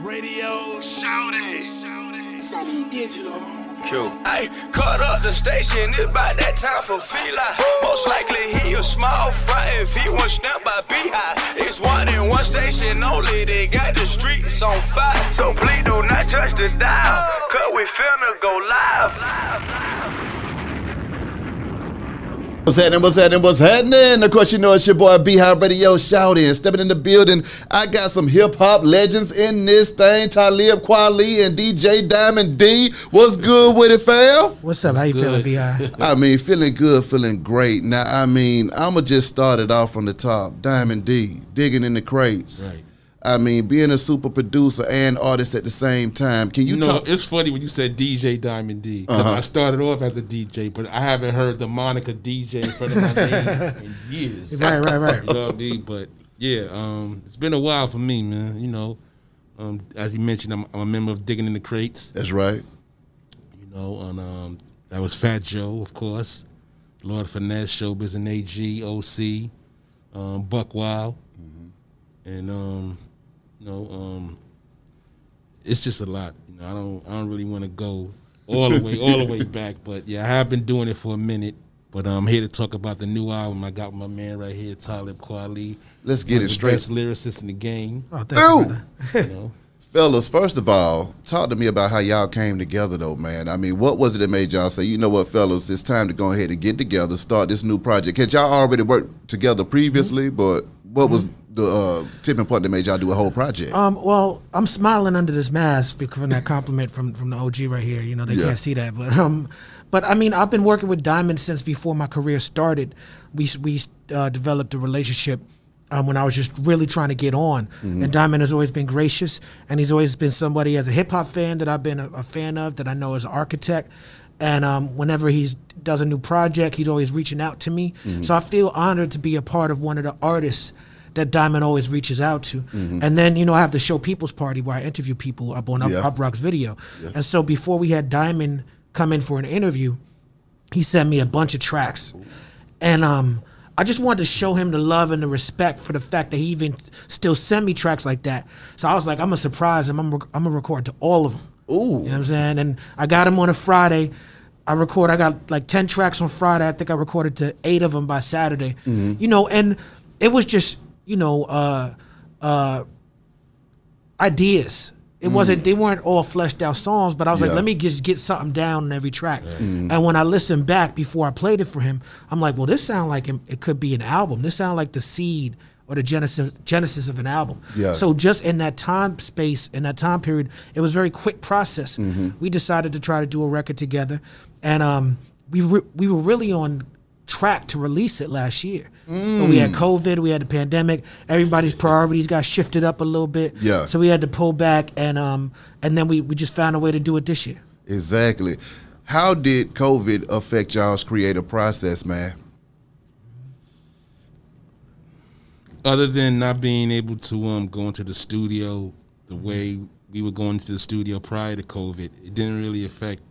Radio shouting. Sunny Digital. Q. Ay, cut up the station, it's about that time for Fila. Most likely he a small fry if he was snapped by Beehive. It's one in one station only, they got the streets on fire. So please do not touch the dial, cause we finna go live. live, live. What's happening? What's happening? What's happening? Of course, you know it's your boy Beehive Radio shouting, stepping in the building. I got some hip hop legends in this thing. Talib Kweli and DJ Diamond D. What's good with it, fam? What's up? How you feeling, Bi? I mean, feeling good, feeling great. Now, I mean, I'ma just start it off on the top. Diamond D, digging in the crates. Right. I mean, being a super producer and artist at the same time. Can you, You know, talk? it's funny when you said DJ Diamond D. 'cause Uh-huh. I started off as a DJ, but I haven't heard the moniker DJ in front of my name in years. Right, right, right. You know what I mean? But yeah, um, it's been a while for me, man. You know, um, as you mentioned, I'm, I'm a member of Digging in the Crates. That's right. You know, and um, that was Fat Joe, of course, Lord Finesse, Showbiz and AG, OC, um, Buck Wild, and um, you know, um, it's just a lot. You know, I don't, I don't really want to go all the way, all the way back, but yeah, I have been doing it for a minute. But I'm here to talk about the new album I got my man right here, Talib Kweli. Let's get it straight. Best lyricist in the game. Oh, thank you, Ooh. You know. Fellas, first of all, talk to me about how y'all came together, though, man. I mean, what was it that made y'all say, you know what, fellas, it's time to go ahead and get together, start this new project? Had y'all already worked together previously, but what was the uh, tipping point that made y'all do a whole project? Um, well, I'm smiling under this mask because of that compliment from from the OG right here. You know, they Yeah. can't see that, but um, but I mean, I've been working with Diamond since before my career started. We we uh, developed a relationship. Um, when I was just really trying to get on, and Diamond has always been gracious, and he's always been somebody as a hip hop fan that I've been a, a fan of, that I know as an architect, and um, whenever he does a new project, he's always reaching out to me. So I feel honored to be a part of one of the artists that Diamond always reaches out to. And then, you know, I have the show People's Party where I interview people up on Up, Yeah. UPROXX video. And so before we had Diamond come in for an interview, he sent me a bunch of tracks. And um, I just wanted to show him the love and the respect for the fact that he even still sent me tracks like that. So I was like, I'm to surprise him. I'm going to record to all of them. Ooh. You know what I'm saying? And I got him on a Friday. I record. I got like ten tracks on Friday. I think I recorded to eight of them by Saturday. You know, and it was just you know uh, uh, ideas. It wasn't. They weren't all fleshed out songs. But I was Yeah. like, let me just get something down on every track. And when I listened back before I played it for him, I'm like, well, this sound like it, it could be an album. This sound like the seed or the genesis genesis of an album. Yeah. So just in that time space, in that time period, it was a very quick process. We decided to try to do a record together, and um, we re- we were really on track to release it last year. But we had COVID, we had the pandemic. Everybody's priorities got shifted up a little bit. Yeah. So we had to pull back, and um, and then we, we just found a way to do it this year. Exactly. How did COVID affect y'all's creative process, man? other than not being able to um go into the studio the way we were going to the studio prior to COVID, it didn't really affect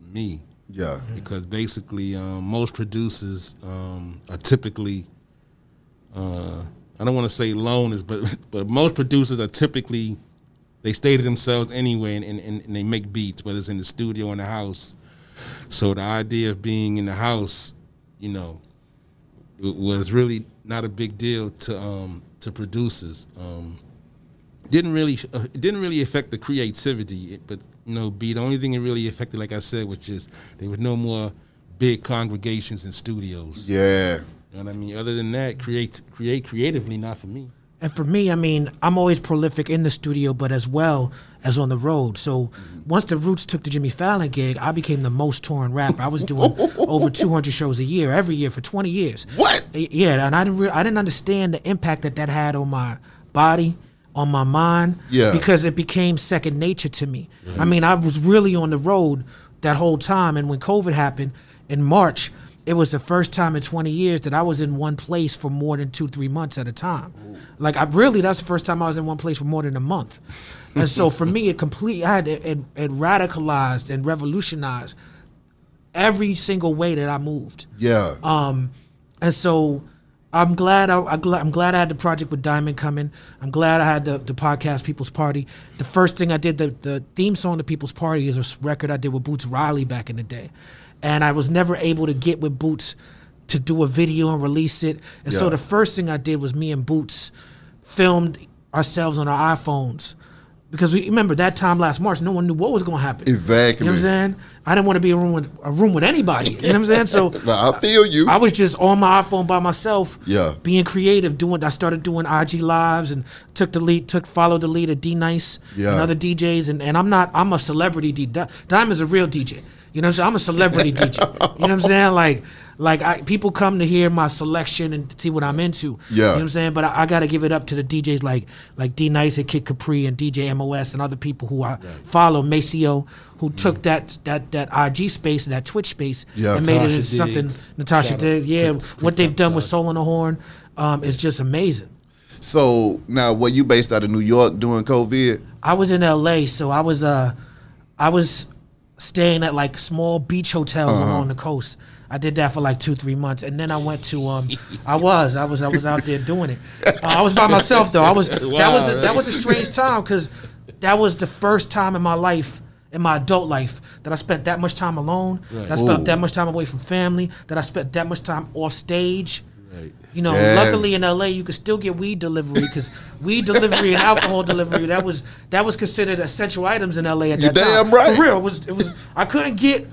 me Yeah. because basically um, most producers um, are typically uh, I don't want to say loners, but but most producers are typically they stay to themselves anyway and, and, and they make beats, whether it's in the studio or in the house. So the idea of being in the house, you know, was really not a big deal to um, to producers. Um, didn't really uh, didn't really affect the creativity, but you know, be the only thing it really affected, like I said, was just there was no more big congregations and studios. Yeah. You know what I mean? Other than that, create create creatively, not for me. And for me, I mean, I'm always prolific in the studio, but as well as on the road. So mm-hmm. once the Roots took the Jimmy Fallon gig, I became the most touring rapper. I was doing over 200 shows a year, every year for 20 years. What? Yeah, and I didn't re- I didn't understand the impact that that had on my body, on my mind. Yeah. Because it became second nature to me. I mean, I was really on the road that whole time, and when COVID happened in March, it was the first time in 20 years that I was in one place for more than two, three months at a time. Like I really, that's the first time I was in one place for more than a month. And so for me, it completely, I had it, it, it radicalized and revolutionized every single way that I moved. Yeah. Um, and so I'm glad I, I'm glad I'm glad I had the project with Diamond coming. I'm glad I had the, the podcast People's Party. The first thing I did, the, the theme song to People's Party is a record I did with Boots Riley back in the day. And I was never able to get with Boots to do a video and release it. And so the first thing I did was me and Boots filmed ourselves on our iPhones. Because we remember that time last March, no one knew what was going to happen. Exactly. You know what I'm saying? I didn't want to be in a room with a room with anybody. You know what I'm saying? So I feel you. I was just on my iPhone by myself. Yeah. Being creative, doing. I started doing IG lives and took the lead, took followed the lead of D Nice Yeah. and other DJs. And, and I'm not. I'm a celebrity DJ. Diamond's a real DJ. You know what I'm saying? I'm a celebrity DJ. You know what I'm saying? Like. Like I, people come to hear my selection and see what I'm into. Yeah. You know what I'm saying? But I, I got to give it up to the DJs like like D Nice and Kid Capri and DJ MOS and other people who I follow, Maceo, who took that that that IG space and that Twitch space Yeah. and made it into something. Diggs. Natasha Shout out. did, yeah. Quick- what they've done with Natasha. Soul on the Horn um, is just amazing. so now, were you based out of New York during COVID? I was in LA, so I was uh, I was staying at like small beach hotels Uh-huh. along the coast. I did that for like two, three months, and then I went to um, I was, I was, I was out there doing it. Uh, I was by myself though. I was that was a, that was a strange time because that was the first time in my life, in my adult life, that I spent that much time alone. That I spent Ooh. that much time away from family. That I spent that much time off stage. Right. You know, Yeah. luckily in LA you could still get weed delivery because weed delivery and alcohol delivery that was that was considered essential items in LA at You that time. damn right. For real, it was it was I couldn't get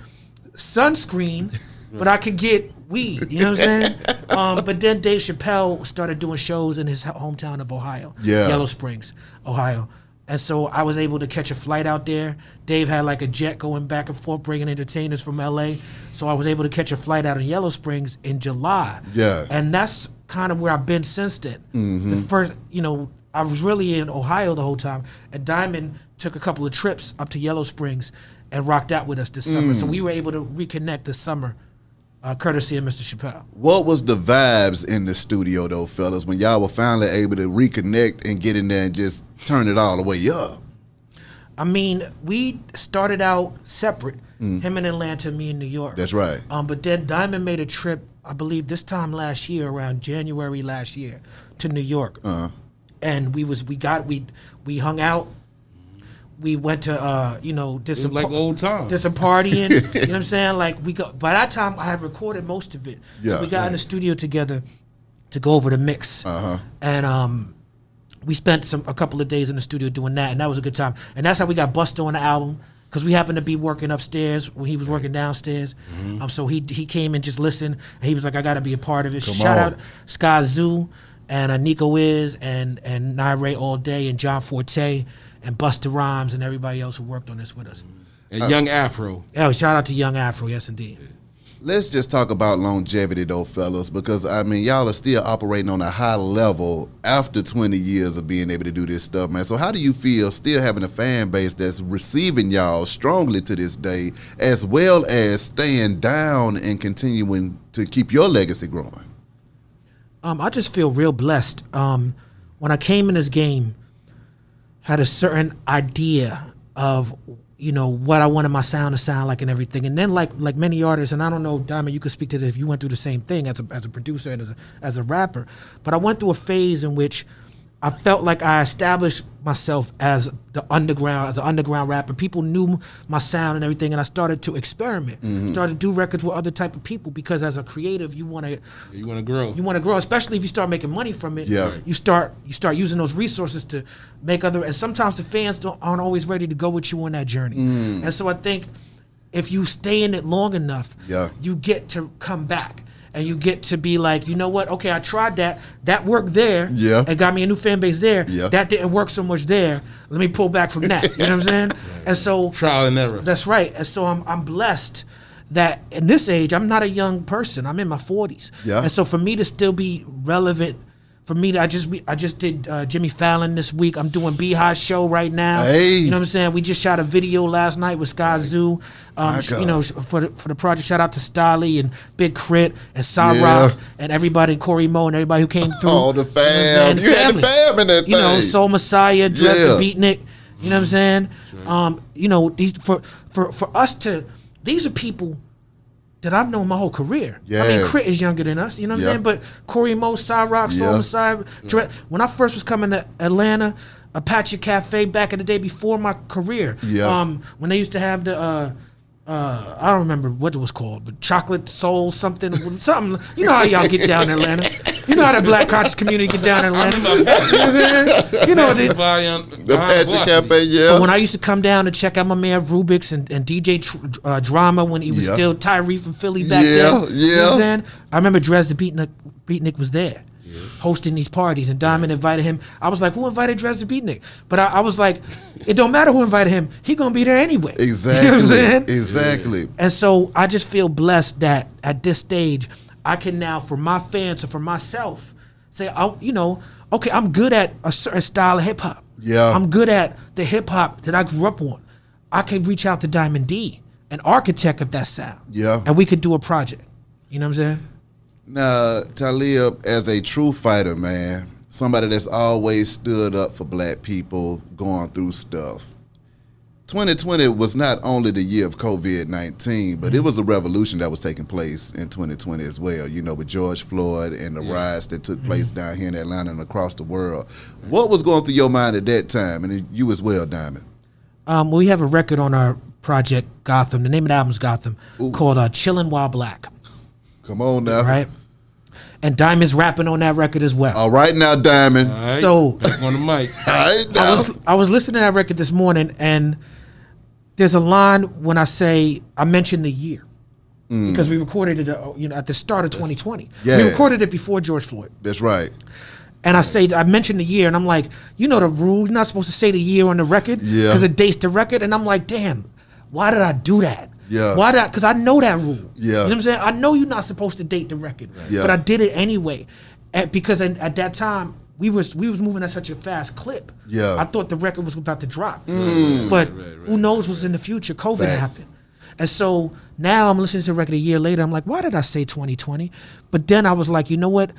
sunscreen, but I could get weed. You know what I'm saying? Um, but then Dave Chappelle started doing shows in his hometown of Ohio, Yeah. Yellow Springs, Ohio. And so I was able to catch a flight out there. Dave had like a jet going back and forth, bringing entertainers from LA. So I was able to catch a flight out in Yellow Springs in July. Yeah. And that's kind of where I've been since then. Mm-hmm. The first, you know, I was really in Ohio the whole time. And Diamond took a couple of trips up to Yellow Springs and rocked out with us this summer. Mm. So we were able to reconnect this summer, uh, courtesy of Mr. Chappelle. What was the vibes in the studio though, fellas, when y'all were finally able to reconnect and get in there and just turn it all the way up? I mean, we started out separate, him in Atlanta, me in New York. Mm. That's right. Um, but then Diamond made a trip, I believe this time last year, around January last year, to New York. Uh-huh. And we was we got we we hung out. We went to uh, you know, did some was like old times. did some partying. you know what I'm saying? Like we got by that time I had recorded most of it. Yeah, so we got in the studio together to go over the mix. Uh-huh. And um we spent some a couple of days in the studio doing that, and that was a good time. And that's how we got Busta on the album because we happened to be working upstairs when he was working downstairs. Mm-hmm. Um, so he he came and just listened, and he was like, "I got to be a part of it." Come Shout on. out Skyzoo and uh, Niko Is and and Naire All Day and John Forte and Busta Rhymes and everybody else who worked on this with us. And Young Afro. Yeah, shout out to Young Afro, yes indeed. Let's just talk about longevity though, fellas, because I mean y'all are still operating on a high level after 20 years of being able to do this stuff, man. So how do you feel still having a fan base that's receiving y'all strongly to this day, as well as staying down and continuing to keep your legacy growing? Um, I just feel real blessed. Um, when I came in this game, had a certain idea of you know what I wanted my sound to sound like and everything, and then like like many artists, and I don't know, Diamond, you could speak to this if you went through the same thing as a as a producer and as a, as a rapper, but I went through a phase in which I felt like I established myself as the underground, as an underground rapper. People knew my sound and everything, and I started to experiment, started to do records with other type of people because as a creative, you want to You want to grow. you want to grow, especially if you start making money from it. Yeah. You start you start using those resources to make other. And sometimes the fans don't aren't always ready to go with you on that journey. Mm. And so I think if you stay in it long enough, Yeah. you get to come back. And you get to be like, you know what? Okay, I tried that. That worked there. Yeah. It got me a new fan base there. Yeah. That didn't work so much there. Let me pull back from that. You know what I'm saying? And so Trial and error. that's right. And so I'm I'm blessed that in this age I'm not a young person. I'm in my 40s. Yeah. And so for me to still be relevant, for me to I just be, I just did uh, Jimmy Fallon this week. I'm doing Beehive show right now. Hey. You know what I'm saying? We just shot a video last night with Skyzoo. Um, My sh- God. you know, for the, for the project, shout out to Stolly and Big Crit and Sa Yeah. And everybody, Corey Mo and everybody who came through. All the You know fam. You had the fam in that You know. Soul Messiah, Dres Yeah. the Beatnik. You know what I'm saying? Um, you know, these for for for us to these are people that I've known my whole career. Yeah. I mean, Crit is younger than us, you know what Yeah. I'm saying? But Corey Mo, Cyrock, Soul Yeah. Messiah, Dre- when I first was coming to Atlanta, Apache Cafe back in the day before my career. Yeah. Um, when they used to have the uh, uh, I don't remember what it was called, but chocolate soul something, something. You know how y'all get down in Atlanta. You know how the black conscious community get down in Atlanta. You know what I'm saying? You know they, By, The behind Apache Varsity. Cafe, yeah. but when I used to come down to check out my man Rubik's and, and DJ Tr- uh, Drama when he was Yeah. still Tyree from Philly back Yeah, then. You know what yeah. I'm saying? I remember Dres the Beatnik, Beatnik was there. Hosting these parties and Diamond invited him. I was like, "Who invited Dres the Beatnik?" But I, I was like, "It don't matter who invited him. He gonna be there anyway." You know what I'm Exactly. saying? exactly. And so I just feel blessed that at this stage, I can now, for my fans and for myself, say, I, you know, okay, I'm good at a certain style of hip hop. Yeah. I'm good at the hip hop that I grew up on. I can reach out to Diamond D, an architect of that sound. Yeah. And we could do a project. You know what I'm saying? Now, Talib, as a true fighter, man, somebody that's always stood up for black people going through stuff. 2020 was not only the year of COVID 19, but it was a revolution that was taking place in 2020 as well, you know, with George Floyd and the riots that took place down here in Atlanta and across the world. What was going through your mind at that time? And you as well, Diamond. Um, we have a record on our project, Gotham. The name of the album is Gotham, called uh, Chillin' While Black. Come on now. Right? And Diamond's rapping on that record as well. All right now, Diamond. All right, So- back on the mic. All right now. I was I was listening to that record this morning, and there's a line when I say I mentioned the year because we recorded it, uh, you know, at the start of 2020. Yeah. We recorded it before George Floyd, That's right. and I say I mentioned the year, and I'm like, you know, the rule, you're not supposed to say the year on the record Yeah. because it dates the record, and I'm like, damn, why did I do that? Yeah. Why I? Because I know that rule. Yeah. You know what I'm saying? I know you're not supposed to date the record, Yeah. but I did it anyway, and because at, at that time. We was we was moving at such a fast clip. Yeah. I thought the record was about to drop, mm. but who knows what's in the future? COVID Facts. happened, and so now I'm listening to the record a year later. I'm like, why did I say 2020? But then I was like, you know what?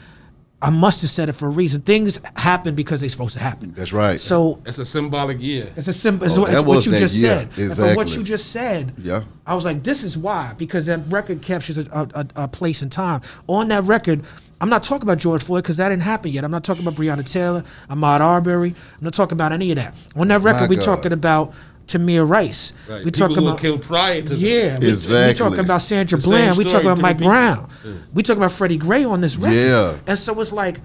I must have said it for a reason. Things happen because they're supposed to happen. That's right. So It's a symbolic year. it's a symbol. It's, Oh, what- that it's what was you that just year. said. And what you just said, Yeah. I was like, this is why because that record captures a, a, a- a place and time. On that record, I'm not talking about George Floyd because that didn't happen yet. I'm not talking about Breonna Taylor, Ahmaud Arbery. I'm not talking about any of that. On that record, we're God. talking about Tamir Rice. Right. We People talking who were about killed prior to yeah, we, Exactly. we talking about Sandra The Bland. We story talking about Mike people. Brown. We talking about Freddie Gray on this record. Yeah. And so it's like,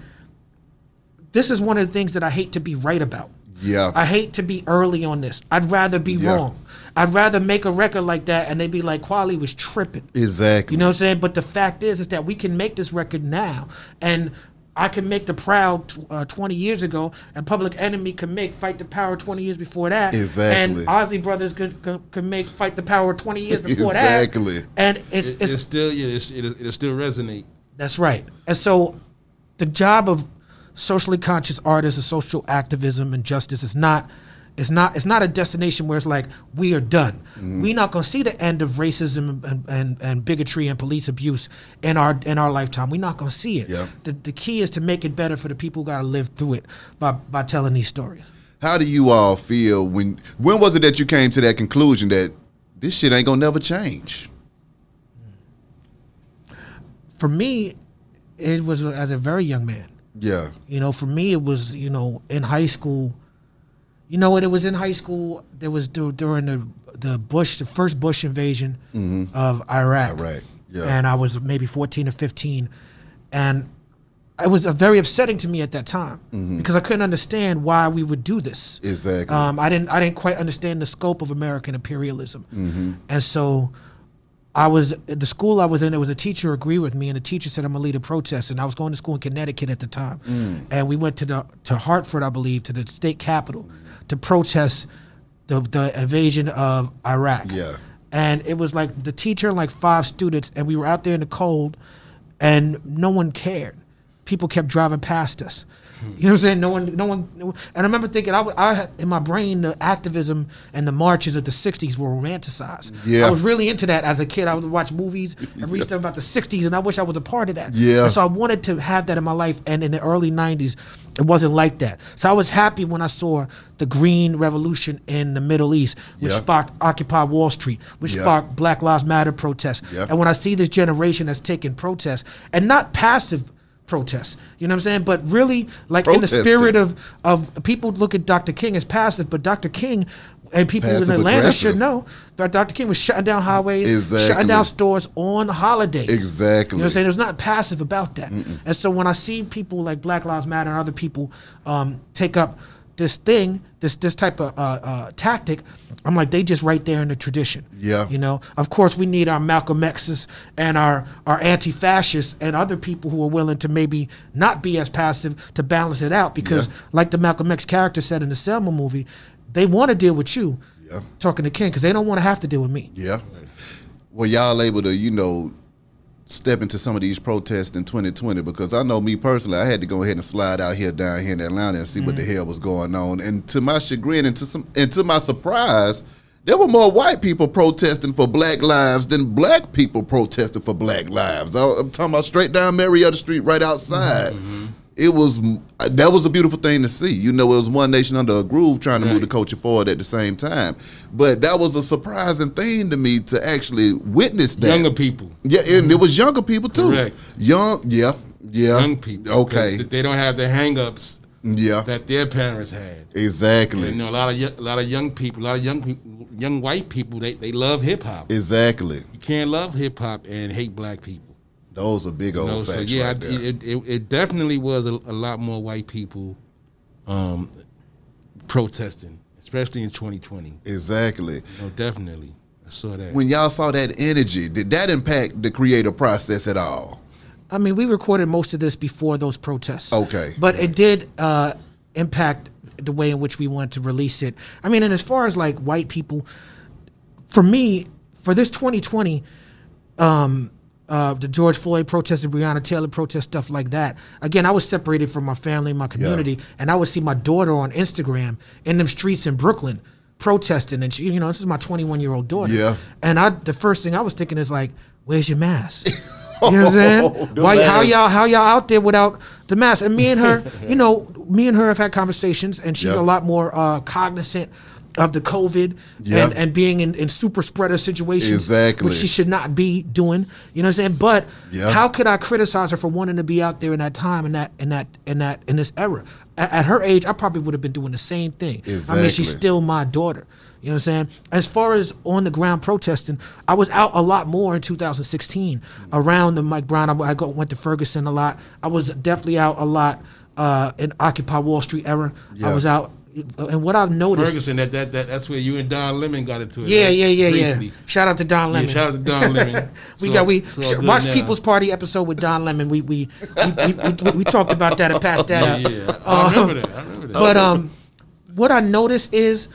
this is one of the things that I hate to be right about. Yeah. I hate to be early on this. I'd rather be Yeah. wrong. I'd rather make a record like that and they'd be like, Kweli was tripping. exactly. You know what I'm saying? But the fact is, is that we can make this record now, and I can make the Proud uh, 20 years ago, and Public Enemy can make Fight the Power 20 years before that. Exactly. And Isley Brothers could, could, could make Fight the Power 20 years before Exactly. that. Exactly. And it's, It, it's it's still yeah, it's, it, it'll still resonate. that's right. And so the job of socially conscious artists and social activism and justice is not it's not it's not a destination where it's like we are done. Mm-hmm. We're not going to see the end of racism and, and, and bigotry and police abuse in our in our lifetime. We're not going to see it. Yeah. The, the key is to make it better for the people who got to live through it by by telling these stories. How do you all feel when when was it that you came to that conclusion that this shit ain't gonna never change? For me, it was as a very young man. Yeah. You know, for me, it was you know in high school. You know what? It was in high school. There was dur- during the the Bush, the first Bush invasion of Iraq. Iraq, yeah. And I was maybe fourteen or fifteen, and it was uh, very upsetting to me at that time because I couldn't understand why we would do this. Exactly. Um, I didn't. I didn't quite understand the scope of American imperialism, and so I was at the school I was in. There was a teacher who agreed with me, and the teacher said I'm gonna lead a protest. And I was going to school in Connecticut at the time, and we went to the to Hartford, I believe, to the state capitol to protest the the invasion of Iraq. Yeah. and it was like the teacher and like five students, and we were out there in the cold, and no one cared. People kept driving past us. You know what I'm saying? No one, no one. No one and I remember thinking, I, would- I had in my brain the activism and the marches of the '60s were romanticized. Yeah. I was really into that as a kid. I would watch movies and read stuff about the '60s, and I wish I was a part of that. Yeah. And so I wanted to have that in my life. And in the early '90s, it wasn't like that. So I was happy when I saw the Green Revolution in the Middle East, which Yeah. sparked Occupy Wall Street, which Yeah. sparked Black Lives Matter protests. Yeah. And when I see this generation that's taking protests and not passive protests, you know what I'm saying? But really, like in the spirit of of people look at Dr. King as passive, but Dr. King and people in Atlanta aggressive. should know that Dr. King was shutting down highways, Exactly. shutting down stores on holidays. Exactly. You know what I'm saying? It was not passive about that. And so when I see people like Black Lives Matter and other people um, take up this thing, this this type of uh, uh, tactic, I'm like, they just right there in the tradition. Yeah. You know, of course, we need our Malcolm X's and our our anti-fascists and other people who are willing to maybe not be as passive to balance it out because, Yeah. like the Malcolm X character said in the Selma movie, they want to deal with you. Yeah. Talking to King because they don't want to have to deal with me. Yeah. Well, y'all able to, you know, step into some of these protests in 2020 because I know me personally, I had to go ahead and slide out here down here in Atlanta and see what the mm. hell was going on. And to my chagrin and to some and to my surprise, there were more white people protesting for black lives than black people protesting for black lives. I- I'm talking about straight down Marietta Street right mm-hmm, outside. Mm-hmm. It was that was a beautiful thing to see. You know, it was one nation under a groove trying to move the culture forward at the same time. But that was a surprising thing to me to actually witness that. Younger people. Yeah, and it was younger people too. Correct. Young, yeah, yeah. Young people. Okay. They don't have the hang-ups Yeah. that their parents had. Exactly. You know, a lot of a lot of young people, a lot of young people, young white people, they, they love hip hop. Exactly. You can't love hip hop and hate black people. Those are big You old know, facts so yeah, right I- there. it, it it definitely was a, a lot more white people um, protesting, especially in 2020. exactly. No, definitely, I saw that. When y'all saw that energy, did that impact the creative process at all? I mean, we recorded most of this before those protests. Okay. But it did uh, impact the way in which we wanted to release it. I mean, and as far as like white people, for me, for this 2020, um, uh, the George Floyd protest, the Breonna Taylor protest, stuff like that. Again, I was separated from my family, my community, and I would see my daughter on Instagram in them streets in Brooklyn protesting, and she, you know, this is my 21 year old daughter. Yeah. And I, the first thing I was thinking is like, where's your mask? You know what I'm saying? Why, how y'all how y'all out there without the mask? And me and her, you know, me and her have had conversations, and she's Yeah. a lot more uh, cognizant of the COVID Yeah. and, and being in, in super spreader situations, Exactly. which she should not be doing. You know what I'm saying? But Yeah. how could I criticize her for wanting to be out there in that time and that in that in that in this era? At, at her age, I probably would have been doing the same thing. I mean, she's still my daughter. You know what I'm saying? As far as on the ground protesting, I was out a lot more in 2016 around the Mike Brown. I, I go, went to Ferguson a lot. I was definitely out a lot uh, in Occupy Wall Street era. Yeah. I was out, and what I've noticed. Ferguson, that, that that that's where you and Don Lemon got into it. Yeah, right? yeah, yeah, yeah. Shout out to Don Lemon. Yeah, Lemon. shout out to Don Lemon. we So- got we so watch now. People's Party episode with Don Lemon. We we we, we, we, we talked about that and passed that Yeah, up. yeah. I remember that. I remember that. But um, what I noticed is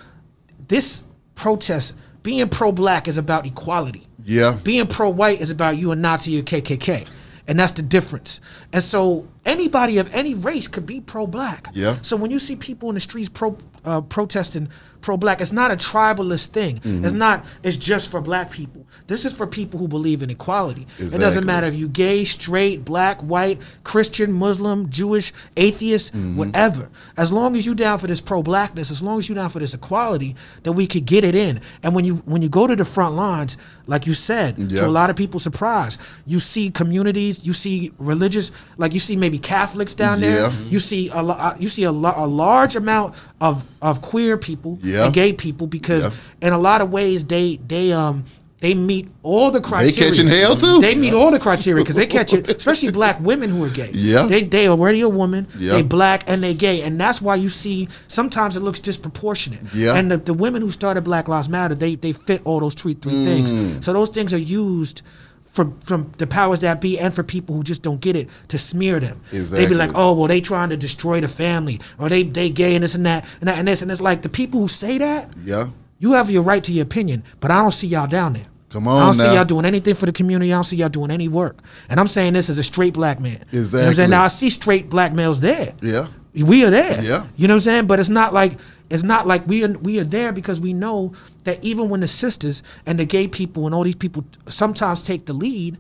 this protest being pro-black is about equality. Yeah. Being pro-white is about you a Nazi or KKK, and that's the difference. And so anybody of any race could be pro-black. Yeah. So when you see people in the streets pro uh, protesting pro-black, it's not a tribalist thing. Mm-hmm. It's not. It's just for black people. This is for people who believe in equality. It doesn't matter if you gay, straight, black, white, Christian, Muslim, Jewish, atheist, Mm-hmm. whatever. As long as you down for this pro-blackness, as long as you down for this equality, then we could get it in. And when you when you go to the front lines, like you said, Yeah. to a lot of people's surprise, you see communities, you see religious, like you see maybe Catholics down there. Yeah. You see a lot. You see a, a large amount of of queer people Yeah. and gay people because Yeah. in a lot of ways they they um they meet all the criteria. They catching hell, too. They meet all the criteria because they catch it, especially black women who are gay. Yeah. they they already a woman. Yeah. They black and they gay, and that's why you see sometimes it looks disproportionate. Yeah. and the, the women who started Black Lives Matter, they they fit all those three three Mm. things. So those things are used. From, from the powers that be and for people who just don't get it to smear them. They be like, oh well, they trying to destroy the family, or they they gay and this and that and that and this and it's like the people who say that, Yeah. you have your right to your opinion, but I don't see y'all down there. Come on, I don't now. see y'all doing anything for the community. I don't see y'all doing any work. And I'm saying this as a straight black man. You know what I'm Exactly. saying? Now I see straight black males there. Yeah. We are there. Yeah. You know what I'm saying? But it's not like it's not like we are we are there because we know that even when the sisters and the gay people and all these people sometimes take the lead,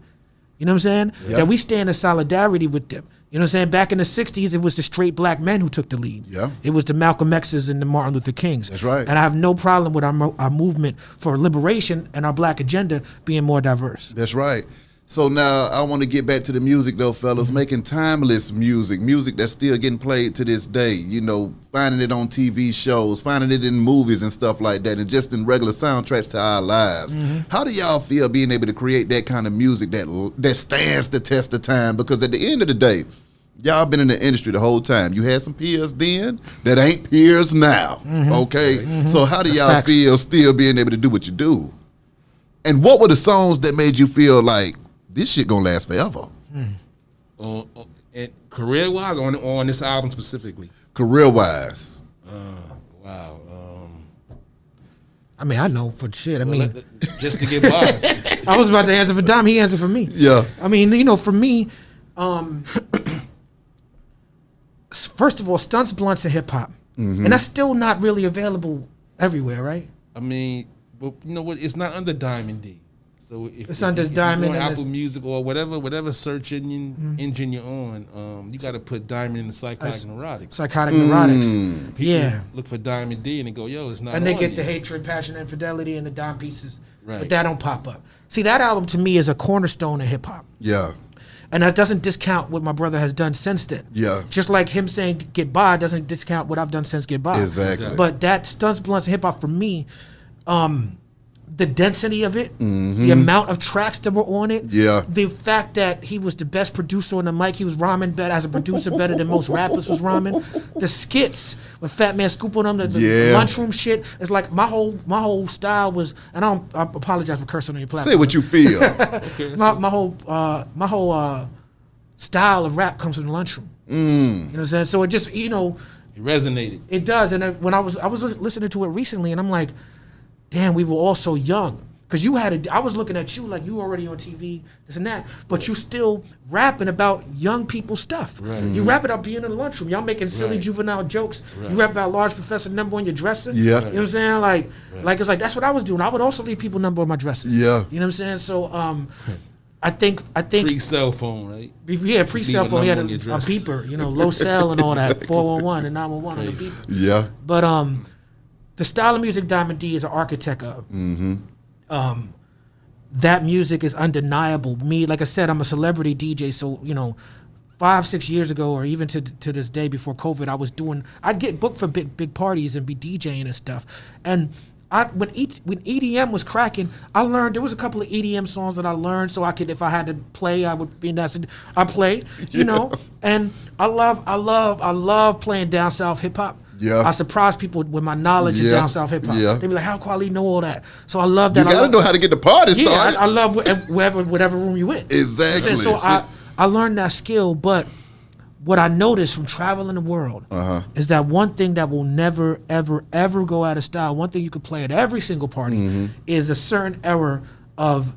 you know what I'm saying? Yeah. That we stand in solidarity with them. You know what I'm saying? Back in the 60s, it was the straight black men who took the lead. Yeah. It was the Malcolm X's and the Martin Luther Kings. That's right. And I have no problem with our, mo- our movement for liberation and our black agenda being more diverse. That's right. So now I want to get back to the music though, fellas. Mm-hmm. Making timeless music, music that's still getting played to this day. You know, finding it on TV shows, finding it in movies and stuff like that, and just in regular soundtracks to our lives. Mm-hmm. How do y'all feel being able to create that kind of music that that stands the test of time? Because at the end of the day, y'all been in the industry the whole time. You had some peers then that ain't peers now. Mm-hmm. Okay, so how do y'all Facts. feel still being able to do what you do? And what were the songs that made you feel like this shit gonna last forever? On, on, and career wise, on on this album specifically. Career wise. Wow. Um, I mean, I know for shit. I well, mean, let- just to get by. I was about to answer for Dom. He answered for me. Yeah. I mean, you know, for me, um, first of all, stunts, blunts, and hip hop, Mm-hmm. and that's still not really available everywhere, right? I mean, but you know what? It's not under Diamond D. So if, It's if under you, if Diamond You go on Apple Music or whatever, whatever search engine engine you're on, um, you got to put Diamond in the psychotic neurotics. Psychotic neurotics. Mm. People Yeah. look for Diamond D and they go, "Yo, it's not." And they on get the hatred, passion, infidelity, and the dime pieces, but that don't pop up. See, that album to me is a cornerstone of hip hop. Yeah. And that doesn't discount what my brother has done since then. Yeah. Just like him saying "Get By" doesn't discount what I've done since "Get By." Exactly. But that stunts, blunts, and hip hop for me, um, the density of it, Mm-hmm. the amount of tracks that were on it, Yeah. the fact that he was the best producer on the mic, he was rhyming better as a producer better than most rappers was rhyming. The skits with Fat Man Scoop on them, the, the Yeah. lunchroom shit. It's like my whole my whole style was, and I don't I apologize for cursing on your platform. Say what you feel. my, my whole uh, my whole uh, style of rap comes from the lunchroom. Mm. You know what I'm saying? So it just you know It resonated. it does. And then when I was I was listening to it recently, and I'm like, damn, we were all so young. Cause you had a, I was looking at you like you already on TV, this and that, but you still rapping about young people stuff. Right. You rap about being in the lunchroom. Y'all making silly Right. juvenile jokes. Right. You rap about large professor number on your dresser. Yeah. You know what I'm saying? Like, like it's like that's what I was doing. I would also leave people number on my dresser. Yeah. You know what I'm saying? So, um, I think I think Pre cell phone, right? yeah, pre cell phone. He had a, number a beeper, you know, low cell and all that, four one one and nine one one on the beeper. yeah. But um, the style of music Diamond D is an architect of. Um, that music is undeniable. Me, like I said, I'm a celebrity DJ, so you know, five six years ago, or even to to this day before COVID, I was doing. I'd get booked for big big parties and be DJing and stuff. And I when e, when EDM was cracking, I learned there was a couple of EDM songs that I learned, so I could if I had to play, I would be that's I played, you know. And I love I love I love playing down south hip hop. Yeah. I surprise people with my knowledge Yeah. of down south hip hop. Yeah. They be like, "How quality know all that?" So I love that. I gotta know how to get the party yeah, started. I, I love wh- wherever whatever room you in. Exactly. So See- I, I learned that skill, but what I noticed from traveling the world Uh-huh. is that one thing that will never, ever, ever go out of style. One thing you can play at every single party Mm-hmm. is a certain era of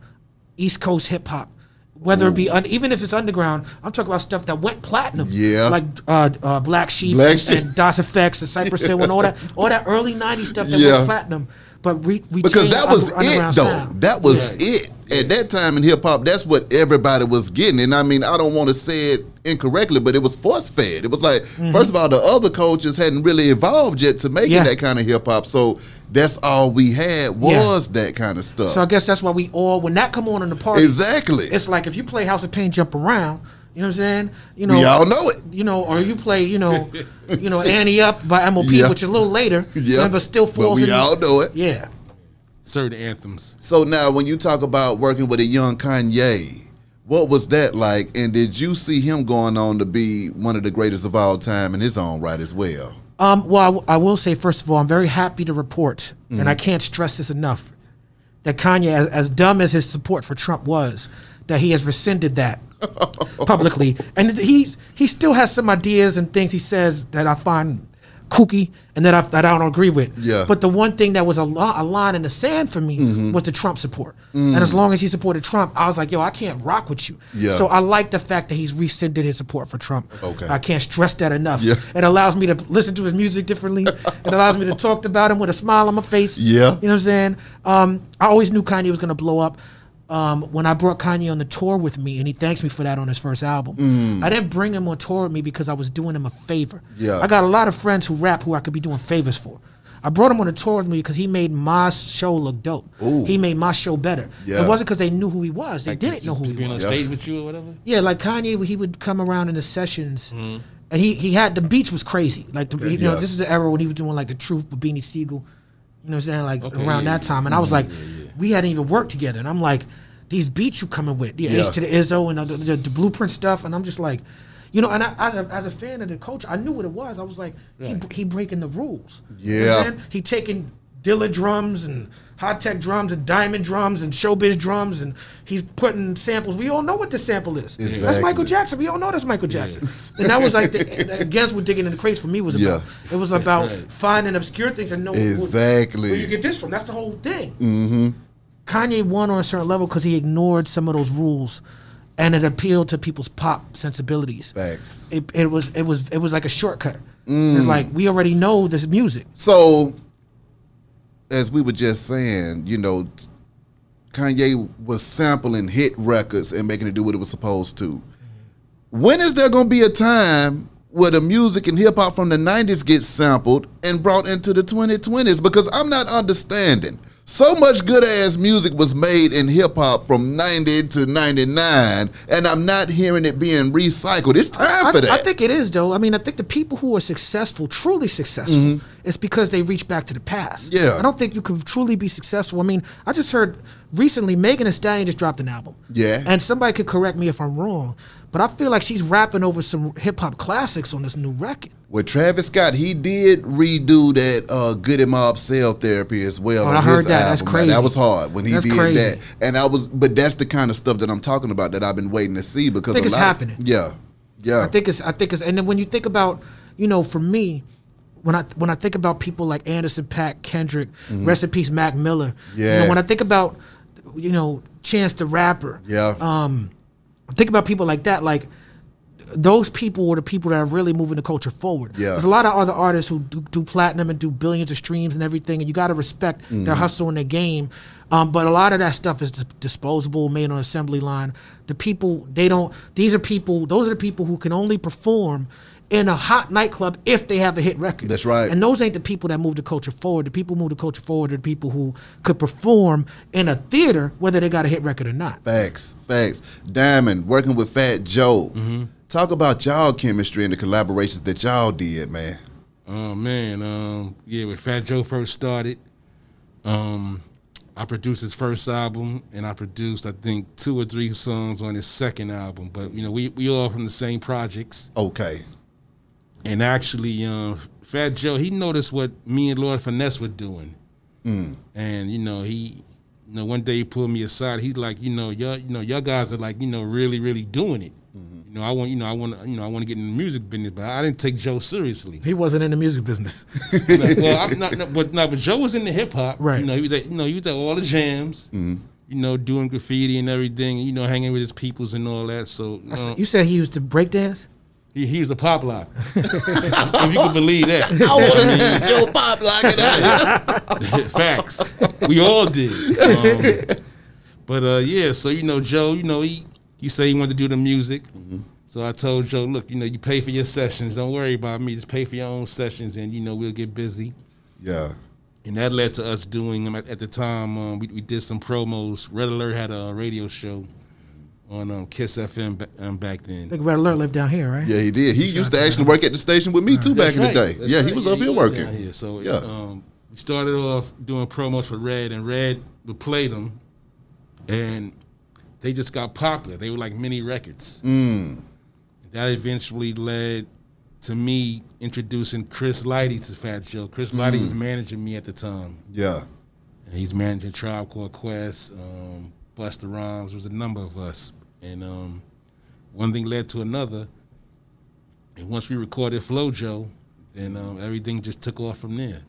East Coast hip hop. Whether it be un, even if it's underground, I'm talking about stuff that went platinum. Yeah. like uh, uh, Black Sheep, Black and, Sheep. and Das EFX, and Cypress Hill, and all that, all that early '90s stuff that Yeah. went platinum. But we, we because that was it though. sound. That was Right. it. At that time in hip hop, that's what everybody was getting. And I mean, I don't want to say it incorrectly, but it was force fed. It was like, first of all, the other cultures hadn't really evolved yet to making Mm-hmm. Yeah. that kind of hip hop. So that's all we had was that kind of stuff. So I guess that's why we all, when that come on in the party, exactly. it's like if you play House of Pain, jump around. You know what I'm saying? You know, y'all know it. you know, or you play, you know, you know, Ante Up by MOP, Yeah. which is a little later, Yeah. but still But we in all know it. Yeah. Certain anthems. So now, when you talk about working with a young Kanye, what was that like? And did you see him going on to be one of the greatest of all time in his own right as well? Um, well, I w- I, will say first of all, I'm very happy to report, and Mm-hmm. I can't stress this enough, that Kanye, as, as dumb as his support for Trump was, that he has rescinded that publicly, and he's he still has some ideas and things he says that I find kooky and that I, that I don't agree with. Yeah. But the one thing that was a, lo- a line in the sand for me Mm-hmm. was the Trump support. And as long as he supported Trump, I was like, yo, I can't rock with you. Yeah. So I like the fact that he's rescinded his support for Trump. Okay. I can't stress that enough. Yeah. It allows me to listen to his music differently. it allows me to talk about him with a smile on my face. Yeah. You know what I'm saying? Um, I always knew Kanye was going to blow up. Um, when I brought Kanye on the tour with me, and he thanks me for that on his first album. I didn't bring him on tour with me because I was doing him a favor. Mm. Yeah. I got a lot of friends who rap who I could be doing favors for. I brought him on the tour with me because he made my show look dope. Ooh. He made my show better. Yeah. It wasn't because they knew who he was. They didn't Just- know who just he being was. on Yeah. stage with you or whatever. Yeah, like Kanye, he would come around in the sessions, Mm-hmm. and he he had the beats was crazy. Like the, you know, Yeah. this is the era when he was doing like the Truth with Beanie Sigel. You know what I'm saying? Like Okay, around yeah, that time, and I was like, we hadn't even worked together, and I'm like, these beats you coming with, the Yeah. Ace to the Izzo and the, the, the Blueprint stuff, and I'm just like, you know, and I, as a as a fan of the coach, I knew what it was. I was like, he he breaking the rules. You know Yeah. he taking Dilla drums and Hi-Tek drums and diamond drums and showbiz drums and he's putting samples. We all know what the sample is. That's Michael Jackson. We all know that's Michael Jackson. And that was like the, against what digging in the crates for me was about. Yeah. It was about Right. finding obscure things and knowing Exactly. where you get this from. That's the whole thing. Mm-hmm. Kanye won on a certain level because he ignored some of those rules, and it appealed to people's pop sensibilities. Facts. It, it was it was it was like a shortcut. It's like we already know this music. So, as we were just saying, you know, Kanye was sampling hit records and making it do what it was supposed to. When is there going to be a time where the music and hip hop from the 90s gets sampled and brought into the 2020s? Because I'm not understanding. So much good ass music was made in hip hop from 90 to 99, and I'm not hearing it being recycled. It's time I, for that. I think it is though. I mean, I think the people who are successful, truly successful, it's because they reach back to the past. Mm-hmm. Yeah. I don't think you can truly be successful. I mean, I just heard recently Megan Thee Stallion just dropped an album. Yeah. And somebody could correct me if I'm wrong, but I feel like she's rapping over some hip hop classics on this new record. With Travis Scott, he did redo that uh, Goodie Mob Cell Therapy as well. Oh, on I heard his that. That's album. Now. That was hard when he That's did crazy. that, and I was. But that's the kind of stuff that I'm talking about that I've been waiting to see because I think a it's lot of- happening. yeah, yeah. I think it's I think it's and then when you think about you know for me when I when I think about people like Anderson Paak Kendrick rest in peace Mac Miller you Mm-hmm. Yeah. know, when I think about you know Chance the Rapper yeah, um think about people like that like those people are the people that are really moving the culture forward. Yeah. There's a lot of other artists who do, do platinum and do billions of streams and everything, and you got to respect Mm-hmm. their hustle and their game. Um, but a lot of that stuff is disposable, made on assembly line. The people they don't. These are people. Those are the people who can only perform in a hot nightclub if they have a hit record. That's right. And those ain't the people that move the culture forward. The people who move the culture forward are the people who could perform in a theater whether they got a hit record or not. facts, facts. Diamond working with Fat Joe. Mm-hmm. Talk about y'all chemistry and the collaborations that y'all did, man. Oh man, um, yeah. When Fat Joe first started, um, I produced his first album, and I produced I think two or three songs on his second album. But you know, we we all from the same projects, Okay, and actually, um, Fat Joe he noticed what me and Lord Finesse were doing, and you know he. You know, one day he pulled me aside. He's like, you know, y'all, you know, y'all guys are like, you know, really, really doing it. You know, I want, you know, I want, you know, I want to get in the music business, but I didn't take Joe seriously. He wasn't in the music business. No, well, I'm not, no, but no, but Joe was in the hip hop. Right. You know, he was at, you know, he was at all the jams. You know, doing graffiti and everything. You know, hanging with his peoples and all that. So you know, You said he used to break dance? he, he was a pop lock. if you can believe that. I want to see Joe Pop like it. Facts. We all did. Um, but uh, yeah, so you know, Joe, you know, he he said he wanted to do the music. So I told Joe, look, you know, you pay for your sessions. Don't worry about me. Just pay for your own sessions, and you know, we'll get busy. Yeah, And that led to us doing them at, at the time. Um, we, we did some promos. Red Alert had a radio show on um, Kiss FM ba- um, back I then. think Red Alert lived down here, right? yeah, he did. He used to actually work at the station with me too back in the day. That's Yeah, he right. was up here was working. down here. So Yeah. um, we started off doing promos for Red, and Red would play them, and they just got popular. They were like mini records. Mm. That eventually led to me introducing Chris Lighty to Fat Joe. Chris Lighty Mm. was managing me at the time. Yeah, And he's managing Tribe Called Quest, um, Busta Rhymes. There was a number of us, and um, one thing led to another. And once we recorded Flow Joe, and um, everything just took off from there.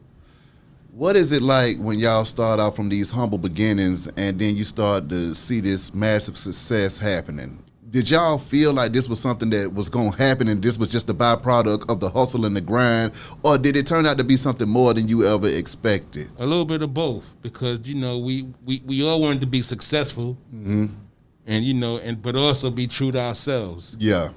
What is it like when y'all start out from these humble beginnings and then you start to see this massive success happening? Did y'all feel like this was something that was going to happen and this was just a byproduct of the hustle and the grind? Or did it turn out to be something more than you ever expected? A little bit of both, because you know we we, we all wanted to be successful, Mm-hmm. and you know, and but also be true to ourselves. Yeah.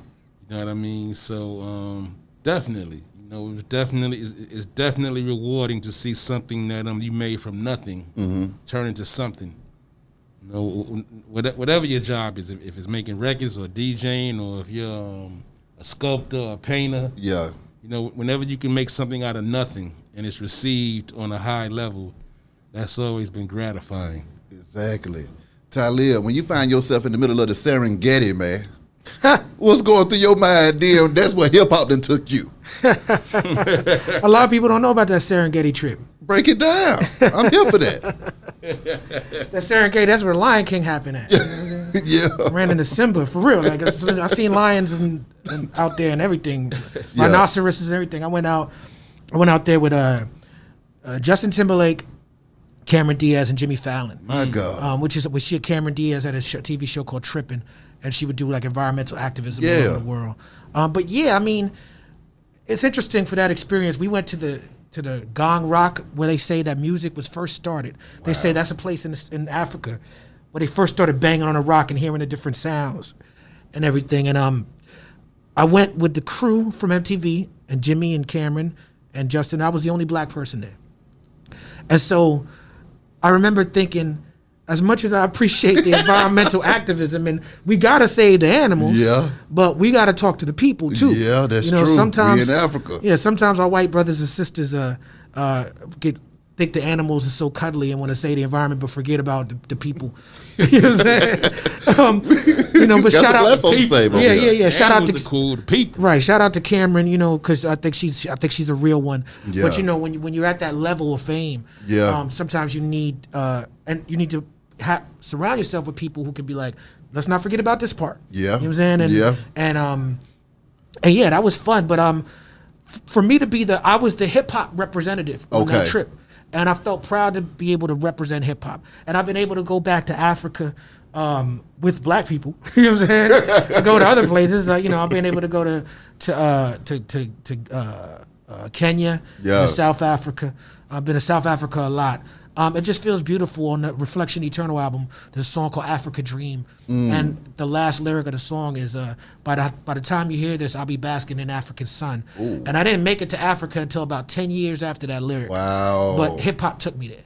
You know what I mean? So um, definitely, know, it was definitely it's, it's definitely rewarding to see something that um you made from nothing Mm-hmm. turn into something. You know, whatever your job is, if, it's making records or DJing, or if you're um, a sculptor or a painter, Yeah. you know, whenever you can make something out of nothing and it's received on a high level, that's always been gratifying. Exactly. Talia, when you find yourself in the middle of the Serengeti, man, what's going through your mind then? That's where hip hop then took you. A lot of people don't know about that Serengeti trip. Break it down. I'm here for that. That Serengeti, that's where Lion King happened at. yeah. Ran into Simba for real. Like I seen lions and, and out there and everything, rhinoceroses and everything. I went out, I went out there with uh, uh, Justin Timberlake, Cameron Diaz, and Jimmy Fallon. My God. um, which is which she Cameron Diaz had a show, TV show called Trippin', and she would do like environmental activism all Yeah. over the world. Um, but yeah, I mean, it's interesting for that experience. We went to the to the Gong Rock where they say that music was first started. They say that's a place in in Africa where they first started banging on a rock and hearing the different sounds and everything. And um, I went with the crew from MTV and Jimmy and Cameron and Justin. I was the only black person there. And so I remember thinking, as much as I appreciate the environmental activism and we gotta save the animals, Yeah. but we gotta talk to the people too. Yeah, that's true. We Sometimes in Africa. Yeah, sometimes our white brothers and sisters uh, uh, get think the animals are so cuddly and want to save the environment, but forget about the, the people. you know what I'm saying? um, you know, but shout out, black to save over yeah, here. yeah, yeah. Shout out to are cool, the people. Right. Shout out to Cameron, you know, because I think she's I think she's a real one. Yeah. But you know, when you when you're at that level of fame, Yeah. um, sometimes you need uh, and you need to ha- surround yourself with people who can be like, let's not forget about this part. Yeah. You know what I'm saying? And, Yeah. And um, and yeah, that was fun. But um, f- for me to be the I was the hip hop representative on that trip. And I felt proud to be able to represent hip hop. And I've been able to go back to Africa um, with black people. you know what I'm saying? I go to other places. Uh, you know, I've been able to go to to uh, to to, to uh, uh, Kenya, Yeah. South Africa. I've been to South Africa a lot. Um, it just feels beautiful on the Reflection Eternal album. There's a song called Africa Dream, Mm. and the last lyric of the song is, uh, "By the by the time you hear this, I'll be basking in African sun." And I didn't make it to Africa until about ten years after that lyric. Wow. But hip hop took me there.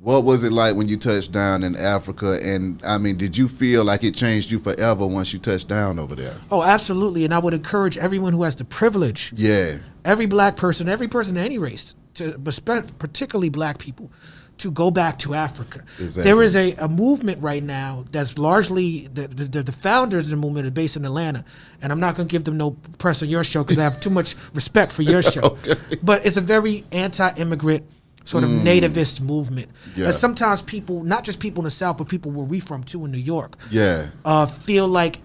What was it like when you touched down in Africa? And I mean, did you feel like it changed you forever once you touched down over there? Oh, absolutely. And I would encourage everyone who has the privilege, Yeah. every black person, every person of any race, to, but particularly black people, to go back to Africa. Exactly. There is a, a movement right now that's largely the, the, the founders of the movement are based in Atlanta, and I'm not going to give them no press on your show because I have too much respect for your show. okay. But it's a very anti-immigrant sort of nativist movement. Mm. Yeah. And sometimes people, not just people in the South, but people where we from too in New York, Yeah. uh, feel like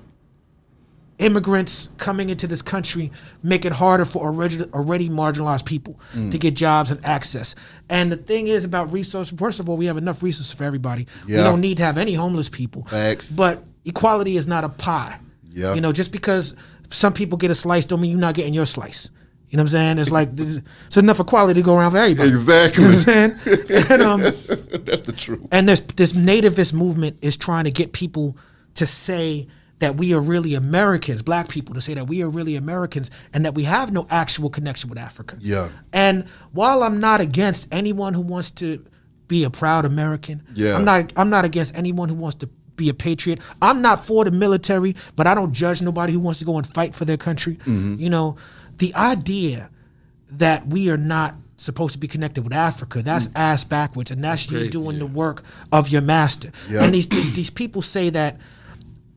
immigrants coming into this country make it harder for already, already marginalized people Mm. to get jobs and access. And the thing is about resources, first of all, we have enough resources for everybody. Yeah. We don't need to have any homeless people. Facts. But equality is not a pie. Yeah. You know, just because some people get a slice don't mean you're not getting your slice. You know what I'm saying? It's like there's, it's enough equality to go around for everybody. Exactly. You know what I'm saying? and, um, That's the truth. and this this nativist movement is trying to get people to say that we are really Americans, black people, to say that we are really Americans and that we have no actual connection with Africa. Yeah. And while I'm not against anyone who wants to be a proud American, Yeah. I'm not I'm not against anyone who wants to be a patriot. I'm not for the military, but I don't judge nobody who wants to go and fight for their country. Mm-hmm. You know, the idea that we are not supposed to be connected with Africa, that's ass backwards, and that's, you crazy, doing yeah. the work of your master. Yeah. And these, these these people say that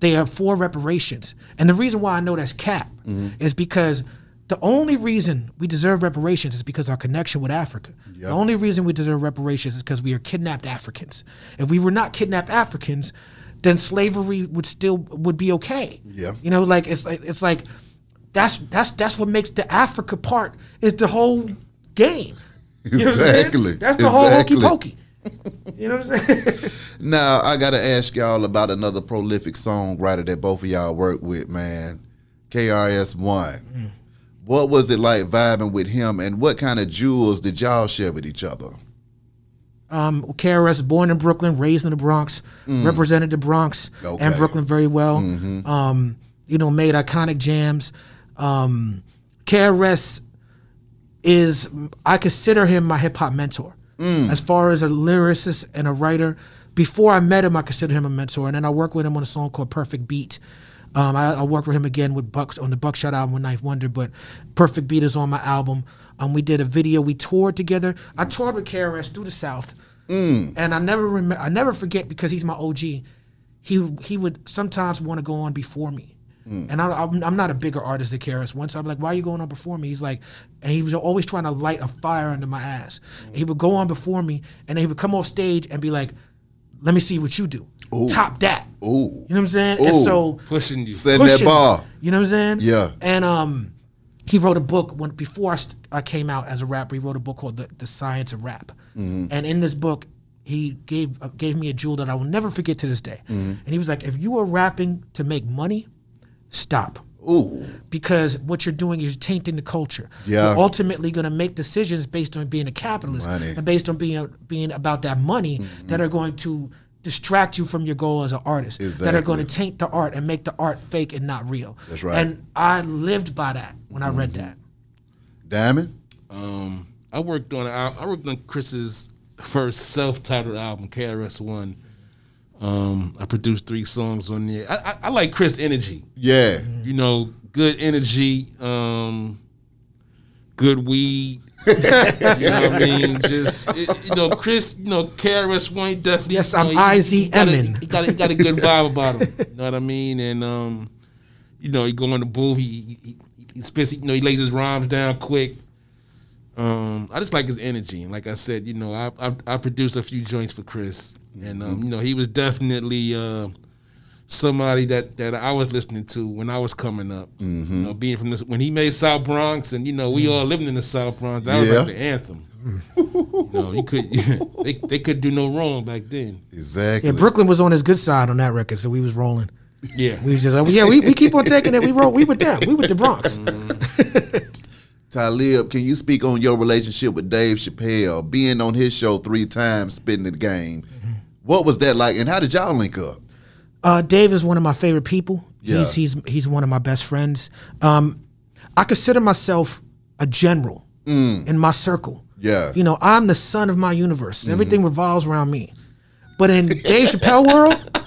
they are for reparations, and the reason why I know that's cap Mm-hmm. is because the only reason we deserve reparations is because our connection with Africa. The only reason we deserve reparations is because we are kidnapped Africans. If we were not kidnapped Africans, then slavery would still would be okay. Yeah. You know, like it's like it's like that's that's that's what makes the Africa part is the whole game. You know what I'm? Exactly. That's the whole hokey pokey. You know what I'm saying? Now I gotta ask y'all about another prolific songwriter that both of y'all work with, man. KRS One. Mm. What was it like vibing with him, and what kind of jewels did y'all share with each other? um, KRS, born in Brooklyn, raised in the Bronx, represented the Bronx and Mm. Okay. Mm-hmm. Brooklyn very well. Um, you know, made iconic jams. Um, KRS is, I consider him my hip hop mentor. Mm. As far as a lyricist and a writer, before I met him, I considered him a mentor. And then I worked with him on a song called Perfect Beat. Um, I, I worked with him again with Bucks on the Buckshot album with 9th Wonder, but Perfect Beat is on my album. Um, we did a video. We toured together. I toured with KRS through the South, and I never remember. I never forget because he's my OG. He he would sometimes want to go on before me, and I, I'm, I'm not a bigger artist than KRS. Once I'm like, "Why are you going on before me?" He's like, and he was always trying to light a fire under my ass. He would go on before me, and then he would come off stage and be like, "Let me see what you do. Top that." Ooh, You know what I'm saying? And so Pushing you. setting that pushing. bar. You know what I'm saying? Yeah. And um, he wrote a book when before I, st- I came out as a rapper. He wrote a book called The, the Science of Rap. Mm-hmm. And in this book, he gave uh, gave me a jewel that I will never forget to this day. Mm-hmm. And he was like, "If you are rapping to make money, stop." Ooh, Because what you're doing is tainting the culture. Yeah. You're ultimately going to make decisions based on being a capitalist Money. Mm-hmm. and based on being being about that money that are going to distract you from your goal as an artist. Exactly. That are going to taint the art and make the art fake and not real. That's right. Mm-hmm. And I lived by that when I read that. Diamond. Um, I worked on I worked on Chris's first self-titled album, KRS One. Um, I produced three songs on there. I, I, I like Chris energy. Yeah, You know, good energy, um, good weed. you know what I mean? Just it- you know, Chris. You know, KRS One definitely. Yes, you I'm know, he- he got a- He got, a, he got a good vibe about him. You know what I mean? And um, you know, he go on the booth. He he, he spits. You know, he lays his rhymes down quick. Um, I just like his energy, and like I said, you know, I I, I produced a few joints for Chris, and um, you know, he was definitely uh, somebody that that I was listening to when I was coming up. You know, being from this when he made South Bronx, and you know, we all living in the South Bronx. That was Yeah. like the anthem. you know, you could they they could do no wrong back then. exactly. Yeah, Brooklyn was on his good side on that record, so we was rolling. Yeah, We was just like, yeah, we, we keep on taking it. We roll. We with them. We with the Bronx. Talib, can you speak on your relationship with Dave Chappelle, being on his show three times, spitting the game? What was that like, and how did y'all link up? Uh, Dave is one of my favorite people. Yeah. He's he's he's one of my best friends. Um, I consider myself a general in my circle. Mm. Yeah. You know, I'm the sun of my universe. Everything revolves around me. But in Dave Chappelle world,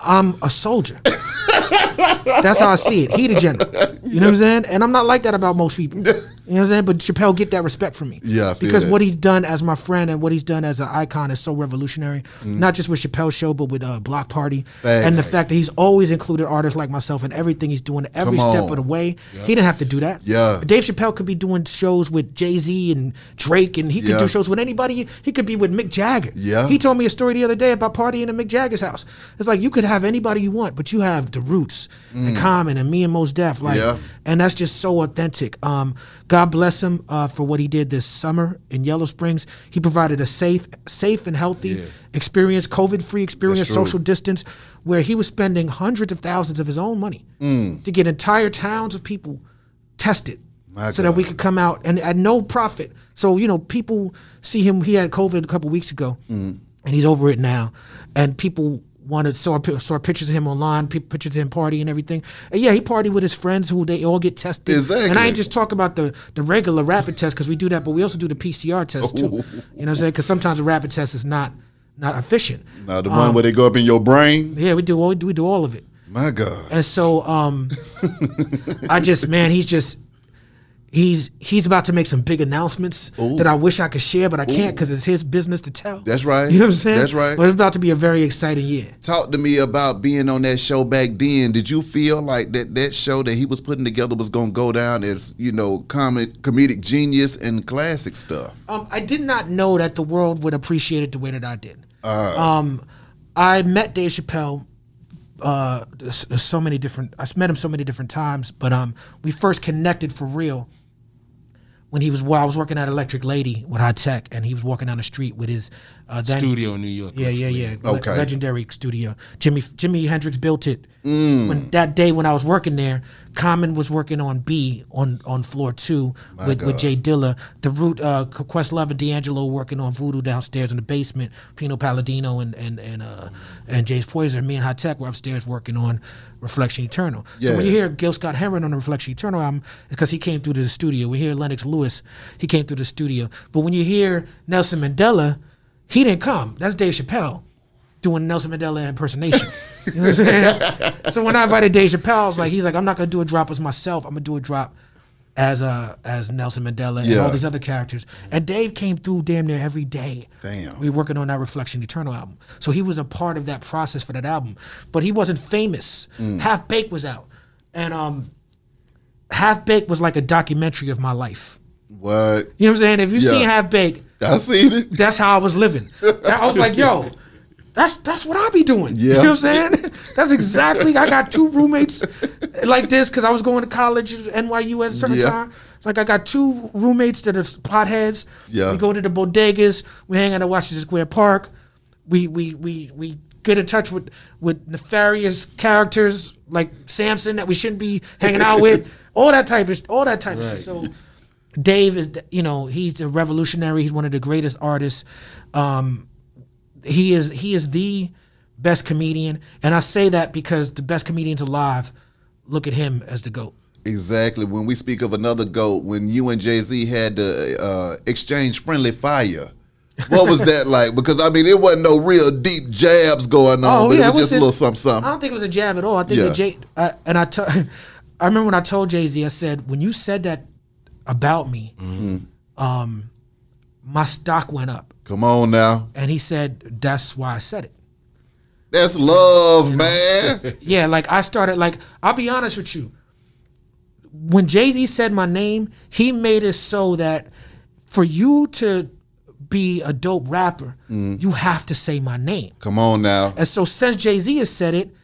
I'm a soldier. That's how I see it. He the general. You know what I'm saying? And I'm not like that about most people. You know what I'm saying? But Chappelle get that respect from me. Yeah, because that. what he's done as my friend and what he's done as an icon is so revolutionary. Mm. Not just with Chappelle's show, but with uh, Block Party and the fact that he's always included artists like myself in everything he's doing every step of the way. He didn't have to do that. Yeah. Dave Chappelle could be doing shows with Jay Z and Drake, and he could Yeah. do shows with anybody. He could be with Mick Jagger. Yeah. He told me a story the other day about partying at Mick Jagger's house. It's like you could have anybody you want, but you have the Roots and Common and me and Mos Def, like, Mm. Yeah. and that's just so authentic. Um, God bless him uh, for what he did this summer in Yellow Springs. He provided a safe, safe and healthy Yeah. experience, COVID-free experience, social distance, where he was spending hundreds of thousands of his own money to get entire towns of people tested My so that we could come out and at no profit. So you know, people see him. He had COVID a couple weeks ago, Mm. and he's over it now. And people wanted saw saw pictures of him online, pictures of him party and everything. And yeah, he partied with his friends who they all get tested. Exactly. And I ain't just talk about the the regular rapid test because we do that, but we also do the PCR test too. You know what I'm saying? Because sometimes the rapid test is not not efficient. Now the one where they go up in your brain. Yeah, we do all we do, we do all of it. My God. And so um I just man, he's just he's he's about to make some big announcements that I wish I could share, but I can't because it's his business to tell. That's right. You know what I'm saying? That's right. But it's about to be a very exciting year. Talk to me about being on that show back then. Did you feel like that that show that he was putting together was going to go down as you know comic comedic genius and classic stuff? Um, I did not know that the world would appreciate it the way that I did. Uh. Um, I met Dave Chappelle uh, so many different. I met him so many different times, but um, we first connected for real when he was. Well, I was working at Electric Lady with Hi-Tek, and he was walking down the street with his uh, then, Studio in New York. Yeah, yeah, yeah. Le- Okay. legendary studio. Jimmy Jimi Hendrix built it. Mm. When that day when I was working there, Common was working on B on on floor two with, with God. Jay Dilla. The root uh Questlove and D'Angelo working on Voodoo downstairs in the basement. Pino Palladino and and and uh and James Poyser. Me and Hi-Tek were upstairs working on Reflection Eternal. So when you hear Gil Scott Heron on the Reflection Eternal album, it's because he came through to the studio. We hear Lennox Lewis, he came through the studio. But when you hear Nelson Mandela, he didn't come. That's Dave Chappelle doing Nelson Mandela impersonation. You know what I'm saying? so when I invited Dave Chappelle, I was like, he's like, I'm not gonna do a drop as myself. I'm gonna do a drop as uh as Nelson Mandela and Yeah. all these other characters. And Dave came through damn near every day. Damn. We were working on that Reflection Eternal album. So he was a part of that process for that album. But he wasn't famous. Mm. Half Baked was out. And um Half Baked was like a documentary of my life. What? You know what I'm saying? If you Yeah. see Half Baked, I seen it. that's how I was living. I was like, yo, that's that's what I be doing. Yeah. You know what I'm saying? That's exactly. I got two roommates like this because I was going to college at NYU at a certain Yeah. time. It's like I got two roommates that are potheads. Yeah. We go to the bodegas. We hang out at Washington Square Park. We we we we get in touch with with nefarious characters like Samson that we shouldn't be hanging out with. All that type of all that type of shit. So Dave is, you know, he's a revolutionary. He's one of the greatest artists. Um, he is he is the best comedian, and I say that because the best comedians alive look at him as the goat. Exactly. When we speak of another goat, when you and Jay Z had to uh, exchange friendly fire, what was that like? Because I mean, it wasn't no real deep jabs going on, oh, but it was just a little something, I don't think it was a jab at all. I think Yeah. Jay uh, and I I remember when I told Jay Z, I said, when you said that about me, um, my stock went up, Come on now, and he said that's why I said it. that's love, man. Yeah, like I started like I'll be honest with you. When Jay Z said my name, he made it so that for you to be a dope rapper, you have to say my name. Come on now. And so since Jay Z has said it,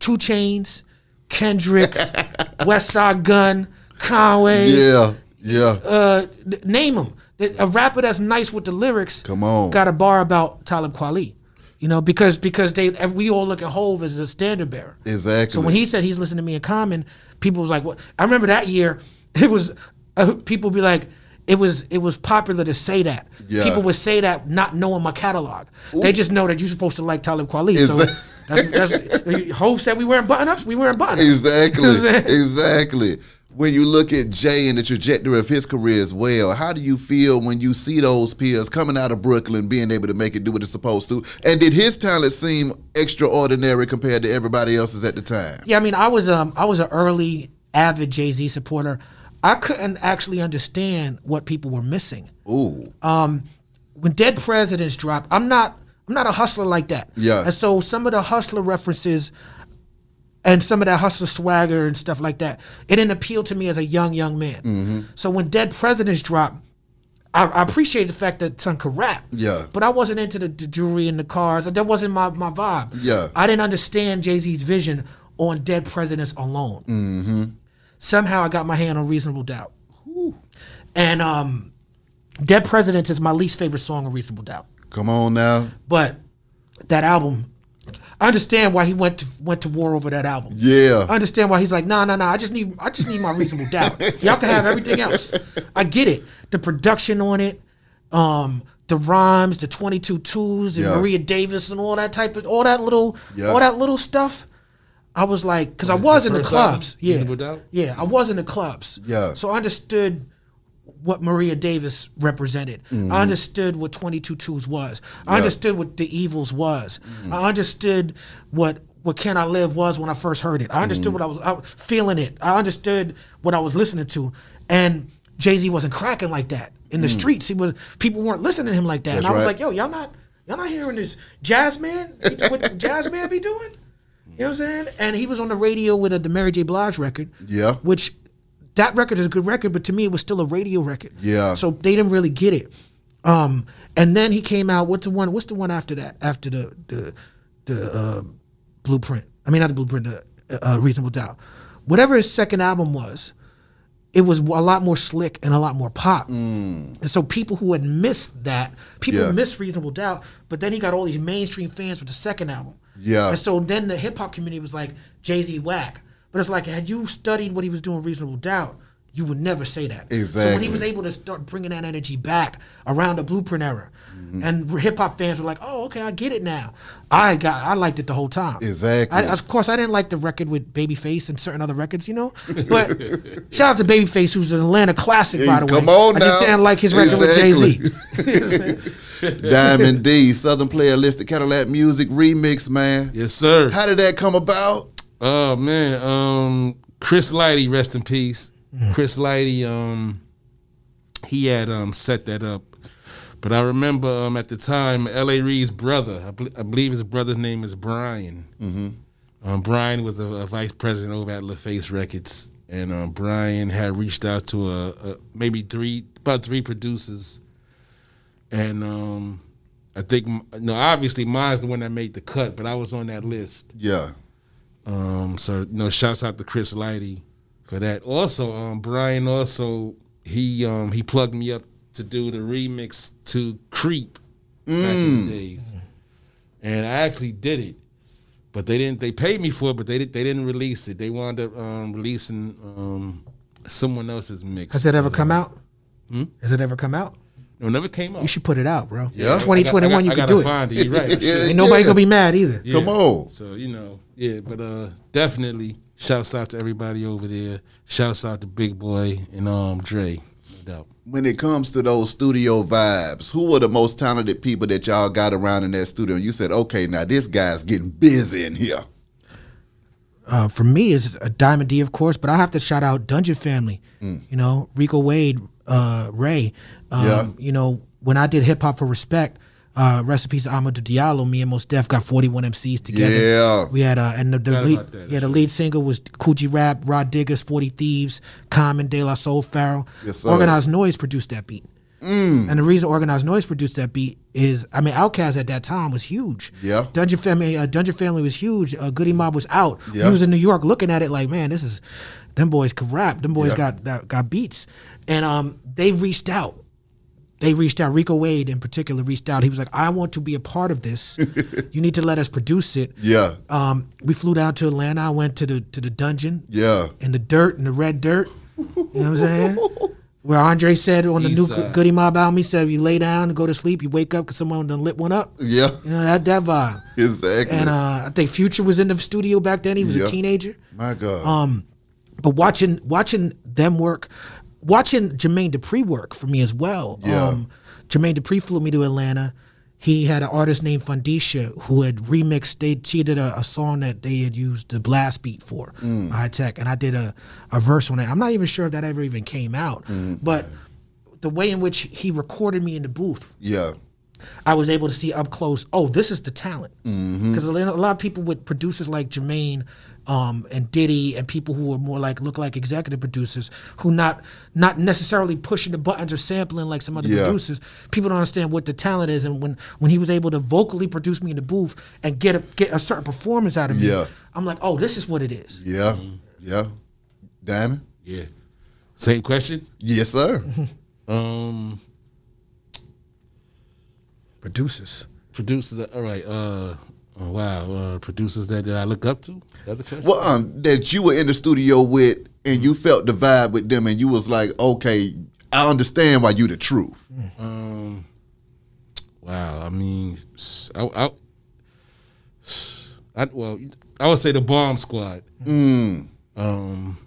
2 Chainz, Kendrick, Westside Gunn, Conway, Yeah, yeah. uh, name them. A rapper that's nice with the lyrics. Come on. Got a bar about Talib Kweli. You know, because because they we all look at Hove as a standard bearer. Exactly. So when he said he's listening to me in common, people was like, "What?" I remember that year. It was uh, people be like, "It was it was popular to say that." Yeah. People would say that not knowing my catalog. They just know that you're supposed to like Talib Kweli. So Exact- that's, that's, Hove said we wearing button ups. We wearing button ups. Exactly. You know what I'm saying? exactly. When you look at Jay and the trajectory of his career as well, how do you feel when you see those peers coming out of Brooklyn, being able to make it do what it's supposed to? And did his talent seem extraordinary compared to everybody else's at the time? Yeah, I mean, I was um I was an early avid Jay Z supporter. I couldn't actually understand what people were missing. Ooh. Um, When Dead Presidents dropped, I'm not I'm not a hustler like that. Yeah. And so some of the hustler references and some of that hustler swagger and stuff like that, it didn't appeal to me as a young young man. Mm-hmm. So when Dead Presidents dropped, I, I appreciate the fact that Son could rap. Yeah. But I wasn't into the, the jewelry and the cars. That wasn't my, my vibe. Yeah. I didn't understand Jay Z's vision on Dead Presidents alone. Mm-hmm. Somehow I got my hand on Reasonable Doubt. And um, Dead Presidents is my least favorite song of Reasonable Doubt. Come on now. But that album, I understand why he went to went to war over that album. Yeah. I understand why he's like, nah, nah, nah. I just need, I just need my reasonable doubt. Y'all can have everything else. I get it. The production on it, um, the rhymes, the twenty two twos, and Yeah. Maria Davis, and all that type of, all that little, Yeah. all that little stuff. I was like, because I was in the clubs. album, Yeah, Reasonable Doubt? yeah, I was in the clubs. Yeah. So I understood what Maria Davis represented. Mm-hmm. I understood what 22 Twos was. I understood what D'Evils was. Mm-hmm. I understood what what Can I Live was when I first heard it. I understood Mm-hmm. what I was, I was feeling it. I understood what I was listening to. And Jay Z wasn't cracking like that in the streets. He was people weren't listening to him like that. and Mm. That's I was like, yo, y'all not y'all not hearing this jazz man? what jazz man be doing? You know what I'm saying? And he was on the radio with a, the Mary J. Blige record. Yeah. Which that record is a good record, but to me it was still a radio record. Yeah. So they didn't really get it. Um, and then he came out. What's the one? What's the one after that? After the the the uh, blueprint. I mean, not the Blueprint, uh, uh, Reasonable Doubt. Whatever his second album was, it was a lot more slick and a lot more pop. And so people who had missed that, people Mm. Yeah. missed Reasonable Doubt, but then he got all these mainstream fans with the second album. Yeah. And so then the hip hop community was like, Jay Z whack. But it's like, had you studied what he was doing, Reasonable Doubt, you would never say that. Exactly. So when he was able to start bringing that energy back around the Blueprint era, Mm-hmm. and hip hop fans were like, "Oh, okay, I get it now." I got, I liked it the whole time. Exactly. I, of course, I didn't like the record with Babyface and certain other records, you know. But shout out to Babyface, who's an Atlanta classic, by the way. Come on I just didn't like his record with Jay Z. Diamond D, Southernplayalisticadillacmuzik Remix, man. Yes, sir. How did that come about? Oh man, um, Chris Lighty, rest in peace. Chris Lighty, um, he had um set that up, but I remember um at the time, L.A. Reid's brother, I, bel I believe his brother's name is Brian. Mm-hmm. Um, Brian was a, a vice president over at LaFace Records, and um, Brian had reached out to a, a maybe three, about three producers, and um, I think no, obviously mine's the one that made the cut, but I was on that list. Yeah. Um, so you know, shouts out to Chris Lighty for that. Also, um, Brian also he um he plugged me up to do the remix to Creep back in the days, and I actually did it. But they didn't. They paid me for it, but they did, they didn't release it. They wound up um, releasing um, someone else's mix. Has it ever come uh, out? Has it ever come out? No, it never came out. You should put it out, bro. Yeah. I got- 2021, I got, you I can gotta do it. Find it. You're right. I should. Yeah. Ain't nobody gonna be mad either. Yeah. Come on. So you know, yeah, but uh, definitely shouts out to everybody over there. Shouts out to Big Boy and um Dre, no doubt. When it comes to those studio vibes, who are the most talented people that y'all got around in that studio? You said, okay, now this guy's getting busy in here. uh, for me is a Diamond D, of course, but I have to shout out Dungeon Family. You know, Rico Wade, uh, Ray. Um, Yeah. You know, when I did Hip Hop for Respect, uh, recipes of Amadou Diallo, me and Mos Def got 41 MCs together. Yeah. We had, uh, and the, the lead, that. yeah, the lead singer was Kool G Rap, Rah Digga, 40 Thieves, Common, De La Soul, Pharaoh. Yes, sir. Organized Noise produced that beat. And the reason Organized Noise produced that beat is, I mean, Outkast at that time was huge. Yeah. Dungeon Family, uh, Dungeon Family was huge. Uh, Goodie Mob was out. Yeah. He was in New York looking at it like, man, this is, them boys could rap. Them boys Yeah. got got got beats, and um, they reached out. They reached out. Rico Wade in particular reached out. He was like, I want to be a part of this. you need to let us produce it. Yeah. Um, we flew down to Atlanta. I went to the to the dungeon Yeah. in the dirt, in the red dirt. You know what I'm saying? Where Andre said on the East new side. Goodie Mob album, he said, "You lay down and go to sleep. You wake up because someone done lit one up." Yeah. You know that that vibe. Exactly. And uh, I think Future was in the studio back then. He was Yeah. a teenager. My God. Um, but watching watching them work, watching Jermaine Dupri work for me as well. Yeah. Um, Jermaine Dupri flew me to Atlanta. He had an artist named Fundisha who had remixed. They she did a, a song that they had used the blast beat for Mm. Hi-Tek, and I did a, a verse on it. I'm not even sure if that ever even came out, Mm. but the way in which he recorded me in the booth, yeah. I was able to see up close. Oh, this is the talent. Mm-hmm. Because a lot of people with producers like Jermaine um, and Diddy and people who are more like look like executive producers who not not necessarily pushing the buttons or sampling like some other Yeah. producers. People don't understand what the talent is. And when when he was able to vocally produce me in the booth and get a get a certain performance out of me, Yeah. I'm like, oh, this is what it is. Yeah. Yeah. Diamond? Yeah. Same question. Yes, sir. Um, Producers. producers. All right. Uh, oh, wow. Uh, producers that, that I look up to. That the question. well, um, that you were in the studio with and you felt the vibe with them and you was like, okay, I understand why you the truth. Um, wow. I mean, I, I, I well, I would say the Bomb Squad. Um,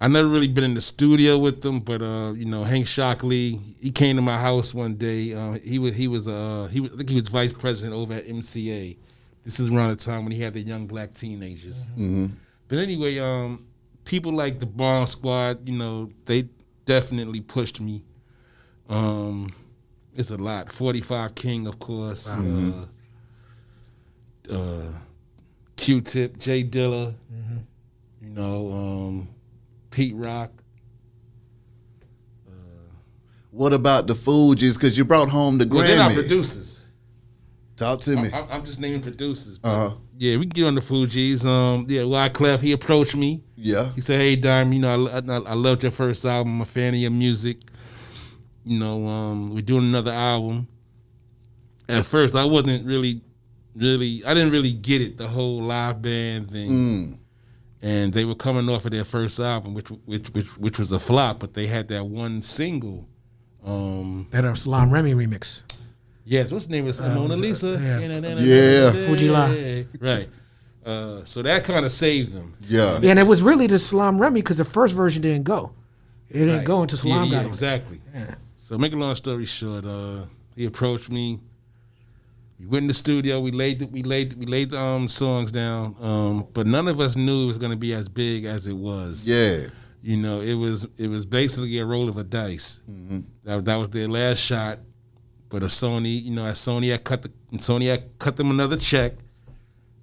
I never really been in the studio with them, but uh, you know, Hank Shocklee, he came to my house one day. Uh, he was he was uh he was, I think he was vice president over at MCA. This is around the time when he had the young black teenagers. But anyway, um, people like the Bomb Squad, you know, they definitely pushed me. Um, it's a lot. Forty Five King, of course. Uh, uh, Q-Tip, Jay Dilla. You know, um, Pete Rock. What about the Fugees? Because you brought home the Well, they're not Grammy. producers. Talk to me. I'm, I'm just naming producers. Uh-huh. Yeah, we can get on the Fugees. Um, yeah, Wyclef, he approached me. Yeah. He said, "Hey, Dime, you know, I, I, I loved your first album. I'm a fan of your music. You know, um, we're doing another album." At first, I wasn't really, really, I didn't really get it, the whole live band thing. Mm. And they were coming off of their first album, which which which which was a flop, but they had that one single. Um, That uh, Salaam Remi remix. Yes, what's the name of it? Mona Lisa? yeah. Yeah. Fu-Gee-La. Right. Uh, so that kind of saved them. Yeah. Yeah, and it was really the Salaam Remi because the first version didn't go. It didn't Right. go until Yeah, Salaam yeah, got on it. exactly. So make a long story short, uh, he approached me. We went in the studio. We laid the, we laid we laid the um, songs down, um, but none of us knew it was going to be as big as it was. Yeah. You know, it was it was basically a roll of a dice. Mm-hmm. That, that was their last shot. But a Sony, you know, as Sony had cut the Sony had cut them another check.